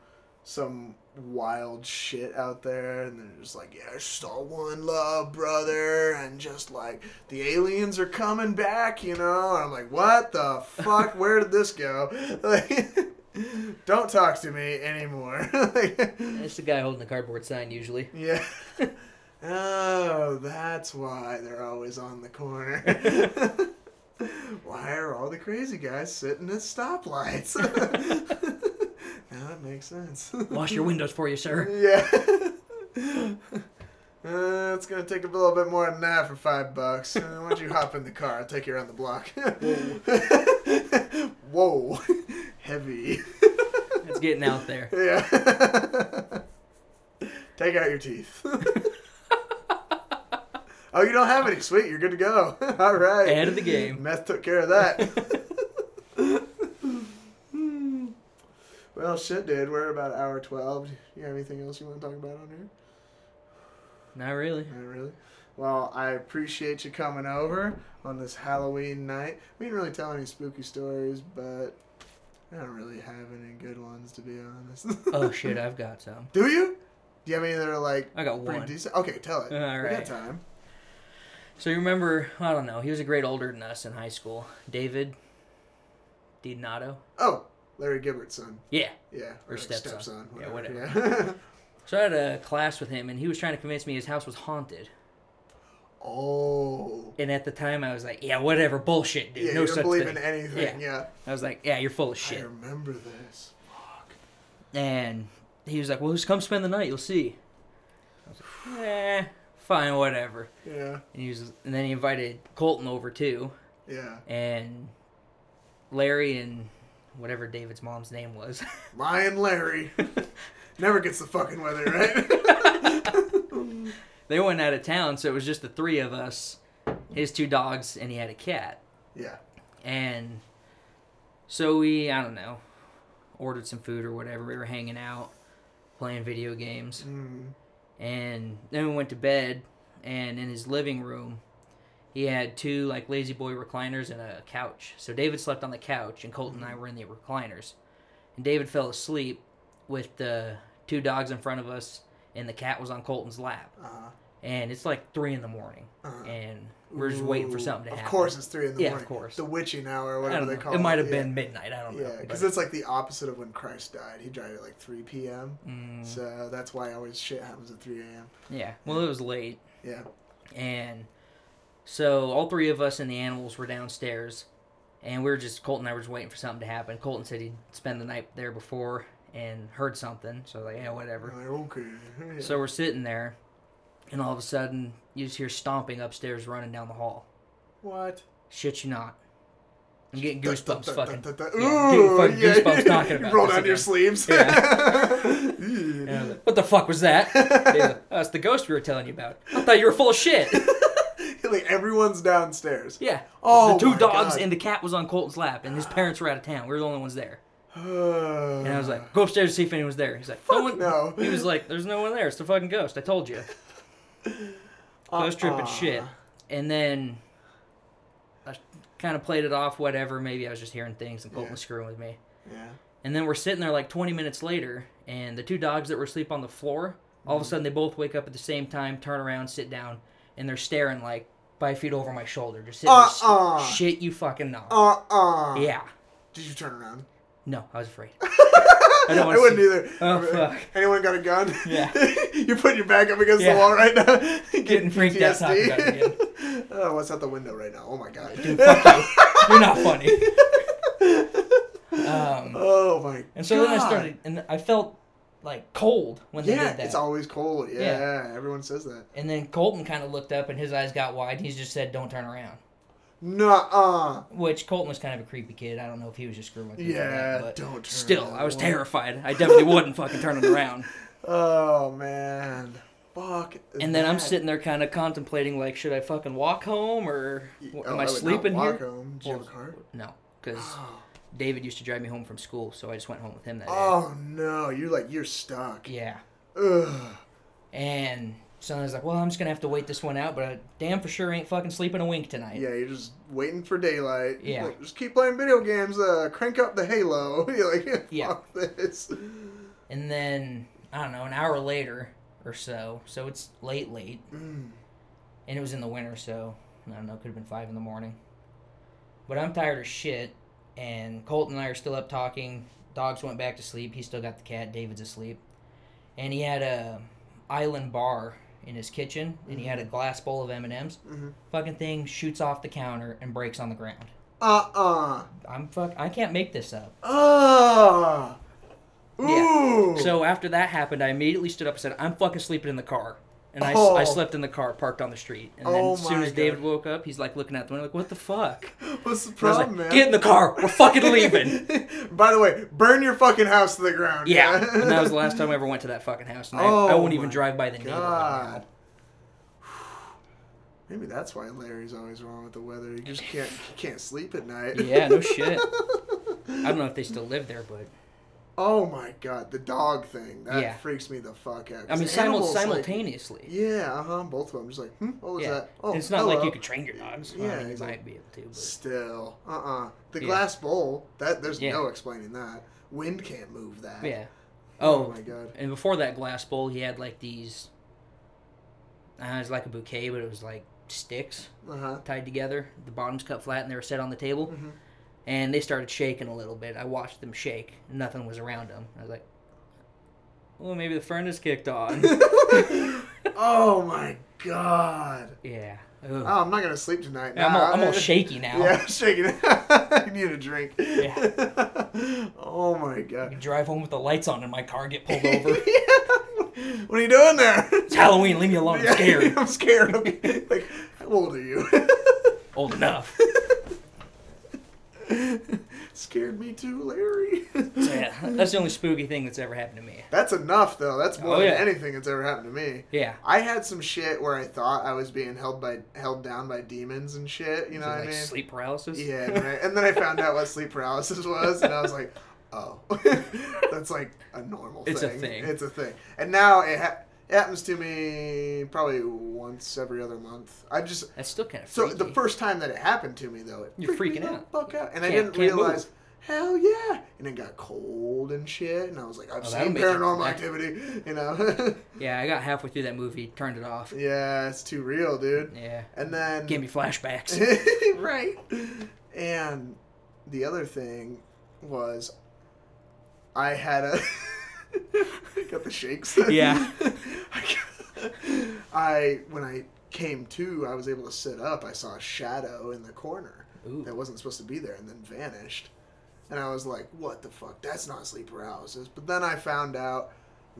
some wild shit out there and they're just like yeah just all one love brother and just like the aliens are coming back you know? And i'm like what the fuck? <laughs> Where did this go? Like <laughs> don't talk to me anymore. <laughs> Like, It's the guy holding the cardboard sign usually. yeah. Oh that's why they're always on the corner. Why are all the crazy guys sitting at stoplights now that makes sense <laughs> Wash your windows for you, sir. yeah. <laughs> Uh, it's gonna take a little bit more than that for five bucks. Uh, why don't you hop in the car? I'll take you around the block. <laughs> Whoa, heavy. It's getting out there. Yeah. take out your teeth. oh, you don't have any. Sweet, you're good to go. All right. End of the game. Meth took care of that. Well, shit, dude. We're about hour twelve. You have anything else you want to talk about on here? Not really. Not really. Well, I appreciate you coming over on this Halloween night. We didn't really tell any spooky stories, but I don't really have any good ones to be honest. <laughs> Oh shit, <laughs> I've got some. Do you? Do you have any that are like I got pretty one. decent? Okay, tell it. All right. We got time. So you remember? I don't know. He was a grade older than us in high school. David Dinato. Oh, Larry Gebert's son. Yeah. Yeah, Or like stepson. Yeah, whatever. Yeah. <laughs> So I had a class with him, and he was trying to convince me his house was haunted. oh. And at the time, I was like, "Yeah, whatever, bullshit, dude. Yeah, no you don't believe thing." in anything. Yeah. I was like, "Yeah, you're full of shit." I remember this. Fuck. And he was like, "Well, just come spend the night. You'll see." I was like, "Eh, fine, whatever." Yeah. And he was, and then he invited Colton over too, Yeah. and Larry and whatever David's mom's name was. <laughs> Lion Larry. <laughs> Never gets the fucking weather <laughs> right. they went out of town, so it was just the three of us, his two dogs, and he had a cat. yeah. And so we, I don't know, ordered some food or whatever. We were hanging out, playing video games. Mm. And then we went to bed, and in his living room, he had two like lazy boy recliners and a couch. So David slept on the couch, and Colton and I were in the recliners. And David fell asleep with the two dogs in front of us, and the cat was on Colton's lap. Uh, And it's like three in the morning, uh, and we're just waiting for something to happen. of course, it's three in the Yeah, of morning. course. The witching hour, or whatever they call It It might have yeah. been midnight. I don't know. Yeah, because it's like the opposite of when Christ died. He died at like 3 p.m. Mm, So that's why always shit happens at 3 a.m. yeah. Well, it was late, Yeah. and so all three of us and the animals were downstairs, and we were just Colton and I were just waiting for something to happen. Colton said he'd spend the night there before and heard something, so like yeah, whatever. Like, okay. Yeah. So we're sitting there, and all of a sudden you just hear stomping upstairs, running down the hall. What? Shit you not. I'm getting goosebumps. Da- da- fucking. da- da- yeah, getting Ooh, fucking yeah. goosebumps <laughs> talking about Roll down your sleeves. Was <laughs> like, what the fuck was that? <laughs> Oh, it's the ghost we were telling you about. I thought you were full of shit. Like everyone's downstairs. Yeah. Oh the two my dogs God. and the cat was on Colton's lap, and his parents were out of town. We were the only ones there. and <sighs> And I was like, go upstairs to see if anyone's there. He's like, no one. no. He was like, there's no one there. It's the fucking ghost. I told you. <laughs> Ghost tripping Uh-uh. shit. And then I kind of played it off, whatever. Maybe I was just hearing things and Colton Yeah. was screwing with me. Yeah. And then we're sitting there like 20 minutes later, and the two dogs that were asleep on the floor, all of a Mm. sudden they both wake up at the same time, turn around, sit down, and they're staring like five feet over my shoulder, just sitting there. Uh-uh. Shit, you fucking know. Uh uh yeah. Did you turn around? No, I was afraid. <laughs> I, don't wanna wouldn't see- either. Oh, fuck. Anyone got a gun? Yeah. <laughs> You're putting your back up against Yeah. the wall right now. <laughs> Getting freaked out oh, what's out the window right now? Oh my god. Dude, fuck you. You're not funny. Um, Oh my and so then I started, and I felt like cold when they Yeah, did that. it's always cold. Yeah, Yeah. everyone says that. and then Colton kind of looked up, and his eyes got wide. He just said, "Don't turn around." Nuh-uh. Which Colton was kind of a creepy kid. I don't know if he was just screwing with me. Yeah, that, but don't turn Still, I was terrified. I definitely wouldn't fucking turning around. <laughs> Oh man. Fuck. And then I'm sitting there kind of contemplating, like, should I fucking walk home or Oh, am I, not sleeping walk here? Home. Did you have a Well, car? No, because Oh. David used to drive me home from school, so I just went home with him that day. oh no, you're like you're stuck. Yeah. Ugh. And so I was like, well, I'm just gonna have to wait this one out, but I damn for sure ain't fucking sleeping a wink tonight. Yeah, you're just waiting for daylight. Yeah. Like, just keep playing video games. Uh, crank up the Halo. <laughs> you're like, Yeah. fuck this. And then I don't know, an hour later or so, so it's late, late, Mm. and it was in the winter, so I don't know, could have been five in the morning. But I'm tired as shit, and Colton and I are still up talking. Dogs went back to sleep. He still got the cat. David's asleep, and he had a island bar in his kitchen, and he had a glass bowl of M and M's. Mhm. Fucking thing shoots off the counter and breaks on the ground. Uh-uh. I'm fuck. I can't make this up. Ah. Ooh. Yeah. So after that happened, I immediately stood up and said, "I'm fucking sleeping in the car." And I, Oh. I slept in the car parked on the street. And then Oh as soon as David God. woke up, he's like looking out the window, like, "What the fuck?" <laughs> What's the I problem, like, man? "Get in the car. We're fucking leaving." <laughs> By the way, burn your fucking house to the ground. yeah. And that was the last <laughs> time I ever went to that fucking house. And I, I Oh won't even drive by the neighborhood God. <sighs> Maybe that's why Larry's always wrong with the weather. He just can't he can't sleep at night. Yeah, no shit. I don't know if they still live there, but Oh my god, the dog thing that Yeah. freaks me the fuck out. I mean, simul- animals, like- simultaneously. yeah, uh huh. Both of them just like, hmm, what was yeah. that? Oh, it's not like you could train your dogs. Well, I Yeah, mean, you exactly. might be able to. But... Still, uh uh The Yeah. glass bowl, that there's Yeah. no explaining that. Wind can't move that. Yeah. Oh, Oh, my god. and before that glass bowl, he had like these. Uh, it was like a bouquet, but it was like sticks Uh huh. tied together. The bottoms cut flat, and they were set on the table. Mhm. And they started shaking a little bit. I watched them shake. Nothing was around them. I was like, "Well, maybe the furnace kicked on." <laughs> oh my god. yeah. Oh, I'm not gonna sleep tonight. I'm, all, Nah, I'm all shaky now. Yeah, I'm shaking. <laughs> I need a drink. Yeah. <laughs> oh my god. can drive home with the lights on and my car get pulled over. What are you doing there? it's Halloween. Leave me alone. I'm Yeah, scared. I'm scared. Okay. Like, how old are you? Old enough. Scared me too, Larry. <laughs> So yeah, <laughs> that's the only spooky thing that's ever happened to me. That's enough, though. That's oh, more Oh, than yeah. anything that's ever happened to me. Yeah. I had some shit where I thought I was being held by held down by demons and shit. You know what like I mean? sleep paralysis. Yeah, and then, I, and then I found out what sleep paralysis was, and I was like, oh, <laughs> that's like a normal thing. It's a thing. It's a thing. And now it, ha- it happens to me probably once every other month. I just That's still kind of so freaky. the first time that it happened to me though, it You're freaking out. fuck out, and I didn't can't move. realize. Hell yeah! And it got cold and shit, and I was like, I've Oh, seen paranormal that- activity, you know. <laughs> Yeah, I got halfway through that movie, turned it off. yeah, it's too real, dude. Yeah. And then Gave me flashbacks. <laughs> <laughs> right. And the other thing was, I had a got the shakes. Yeah. I when I came to, I was able to sit up. I saw a shadow in the corner Ooh. that wasn't supposed to be there, and then vanished. And I was like, "What the fuck? That's not sleep paralysis." But then I found out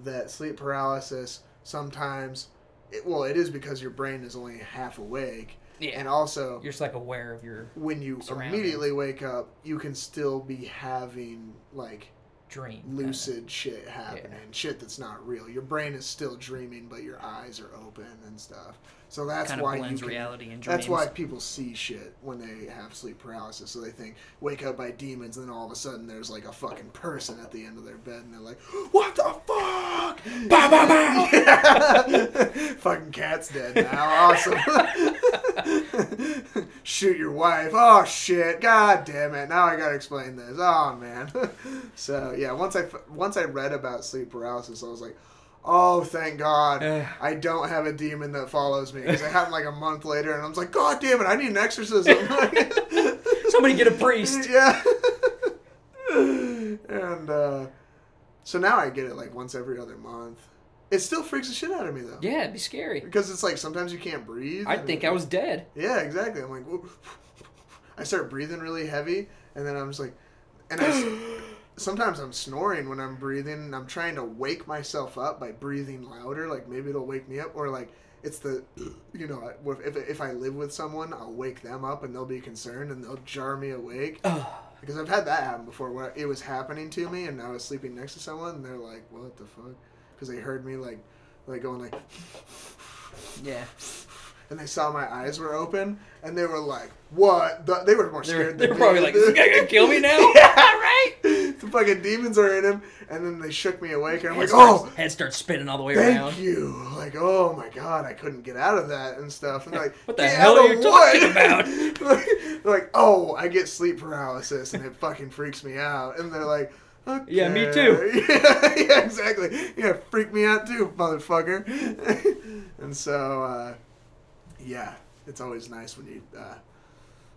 that sleep paralysis sometimes it, well, it is because your brain is only half awake, Yeah. and also You're just like aware of your when you immediately wake up, you can still be having like dream. kinda. lucid shit happening, shit that's not real. Your brain is still dreaming, but your eyes are open and stuff. So that's Kind of why you can, reality and dreams. That's why people see shit when they have sleep paralysis. So they think wake up by demons, and then all of a sudden there's like a fucking person at the end of their bed, and they're like, "What the fuck?" Bah, bah, bah. Fucking cat's dead now. Awesome. <laughs> <laughs> Shoot your wife. Oh shit! God damn it! Now I gotta explain this. Oh man. <laughs> so yeah, once I once I read about sleep paralysis, I was like. Oh, thank God. I don't have a demon that follows me. Because it happened like a month later, and I was like, God damn it, I need an exorcism. <laughs> Somebody get a priest. yeah. and uh, so now I get it like once every other month. It still freaks the shit out of me, though. Yeah, it'd be scary. Because it's like sometimes you can't breathe. I'd think I was dead. Yeah, exactly. I'm like, "Whoa." <laughs> I start breathing really heavy, and then I'm just like, and I. <gasps> Sometimes I'm snoring when I'm breathing. and I'm trying to wake myself up by breathing louder. Like maybe it'll wake me up, or like it's the, <clears throat> you know, if if I live with someone, I'll wake them up and they'll be concerned and they'll jar me awake. Because I've had that happen before, where it was happening to me, and I was sleeping next to someone, and they're like, "What the fuck?" Because they heard me like, like going like, yeah. and they saw my eyes were open, and they were like, "What?" The, they were more scared. they're than probably like, this guy gonna <laughs> kill me now?" yeah, <laughs> right. The fucking demons are in him, and then they shook me awake, and I'm Head like, oh, starts, "Oh, head starts spinning all the way thank around. you!" Like, "Oh my god, I couldn't get out of that and stuff." And like, What the "Get hell are you what?" talking about? <laughs> like, they're like, "Oh, I get sleep paralysis, and it fucking freaks me out." And they're like. Okay. Yeah, me too. yeah, <laughs> yeah, exactly. Yeah, freak me out too, motherfucker. <laughs> and so, uh, yeah, it's always nice when you, uh,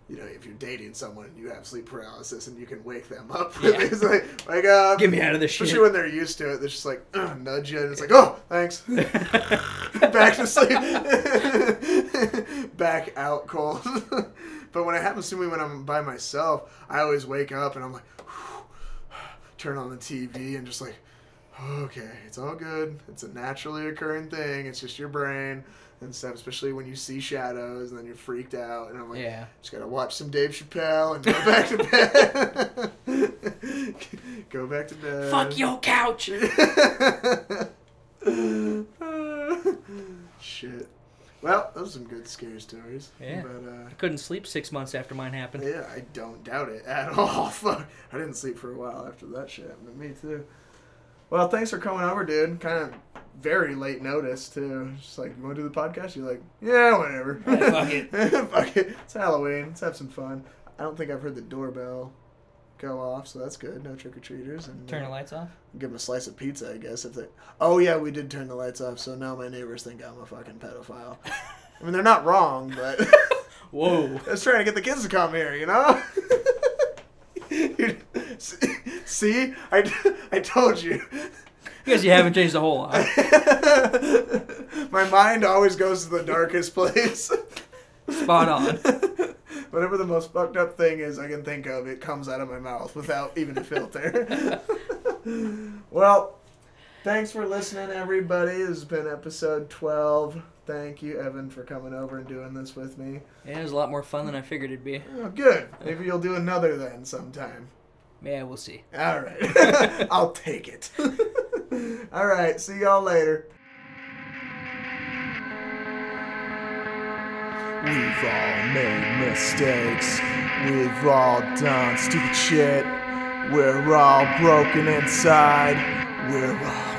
you know, if you're dating someone and you have sleep paralysis and you can wake them up. <laughs> Yeah. it's like, wake up. Get me out of this Especially shit. when they're used to it, they're just like nudge you, and it's like, oh, thanks. Back to sleep. Back out cold. but when it happens to me when I'm by myself, I always wake up and I'm like, turn on the TV and just like, okay, it's all good. It's a naturally occurring thing. It's just your brain and stuff. Especially when you see shadows and then you're freaked out. And I'm like, yeah. just gotta watch some Dave Chappelle and go back to bed. <laughs> go back to bed. Fuck your couch. <laughs> Shit. Well, those are some good scary stories. Yeah. But uh, I couldn't sleep six months after mine happened. yeah, I don't doubt it at <laughs> all. Fuck. I didn't sleep for a while after that shit happened me too. Well, thanks for coming over, dude. Kind of very late notice too. Just like, you want to do the podcast? You're like, yeah, whatever. Yeah, <laughs> fuck it. <laughs> fuck it. It's Halloween. Let's have some fun. I don't think I've heard the doorbell go off, so that's good. No trick or treaters. And Turn uh, the lights off. give them a slice of pizza, I guess. If they, oh yeah, we did turn the lights off, so now my neighbors think I'm a fucking pedophile. I mean, they're not wrong, but <laughs> Whoa. <laughs> I was trying to get the kids to come here, you know. <laughs> See, I, I told you. Because you haven't changed a whole lot. my mind always goes to the darkest place. Spot on. <laughs> Whatever the most fucked up thing is I can think of, it comes out of my mouth without even a filter. <laughs> well, thanks for listening, everybody. This has been episode 12. Thank you, Evan, for coming over and doing this with me. Yeah, it was a lot more fun than I figured it'd be. Oh, good. Maybe you'll do another then sometime. Yeah, we'll see. All right. <laughs> I'll take it. All right. See y'all later. We've all made mistakes. We've all done stupid shit. We're all broken inside. We're all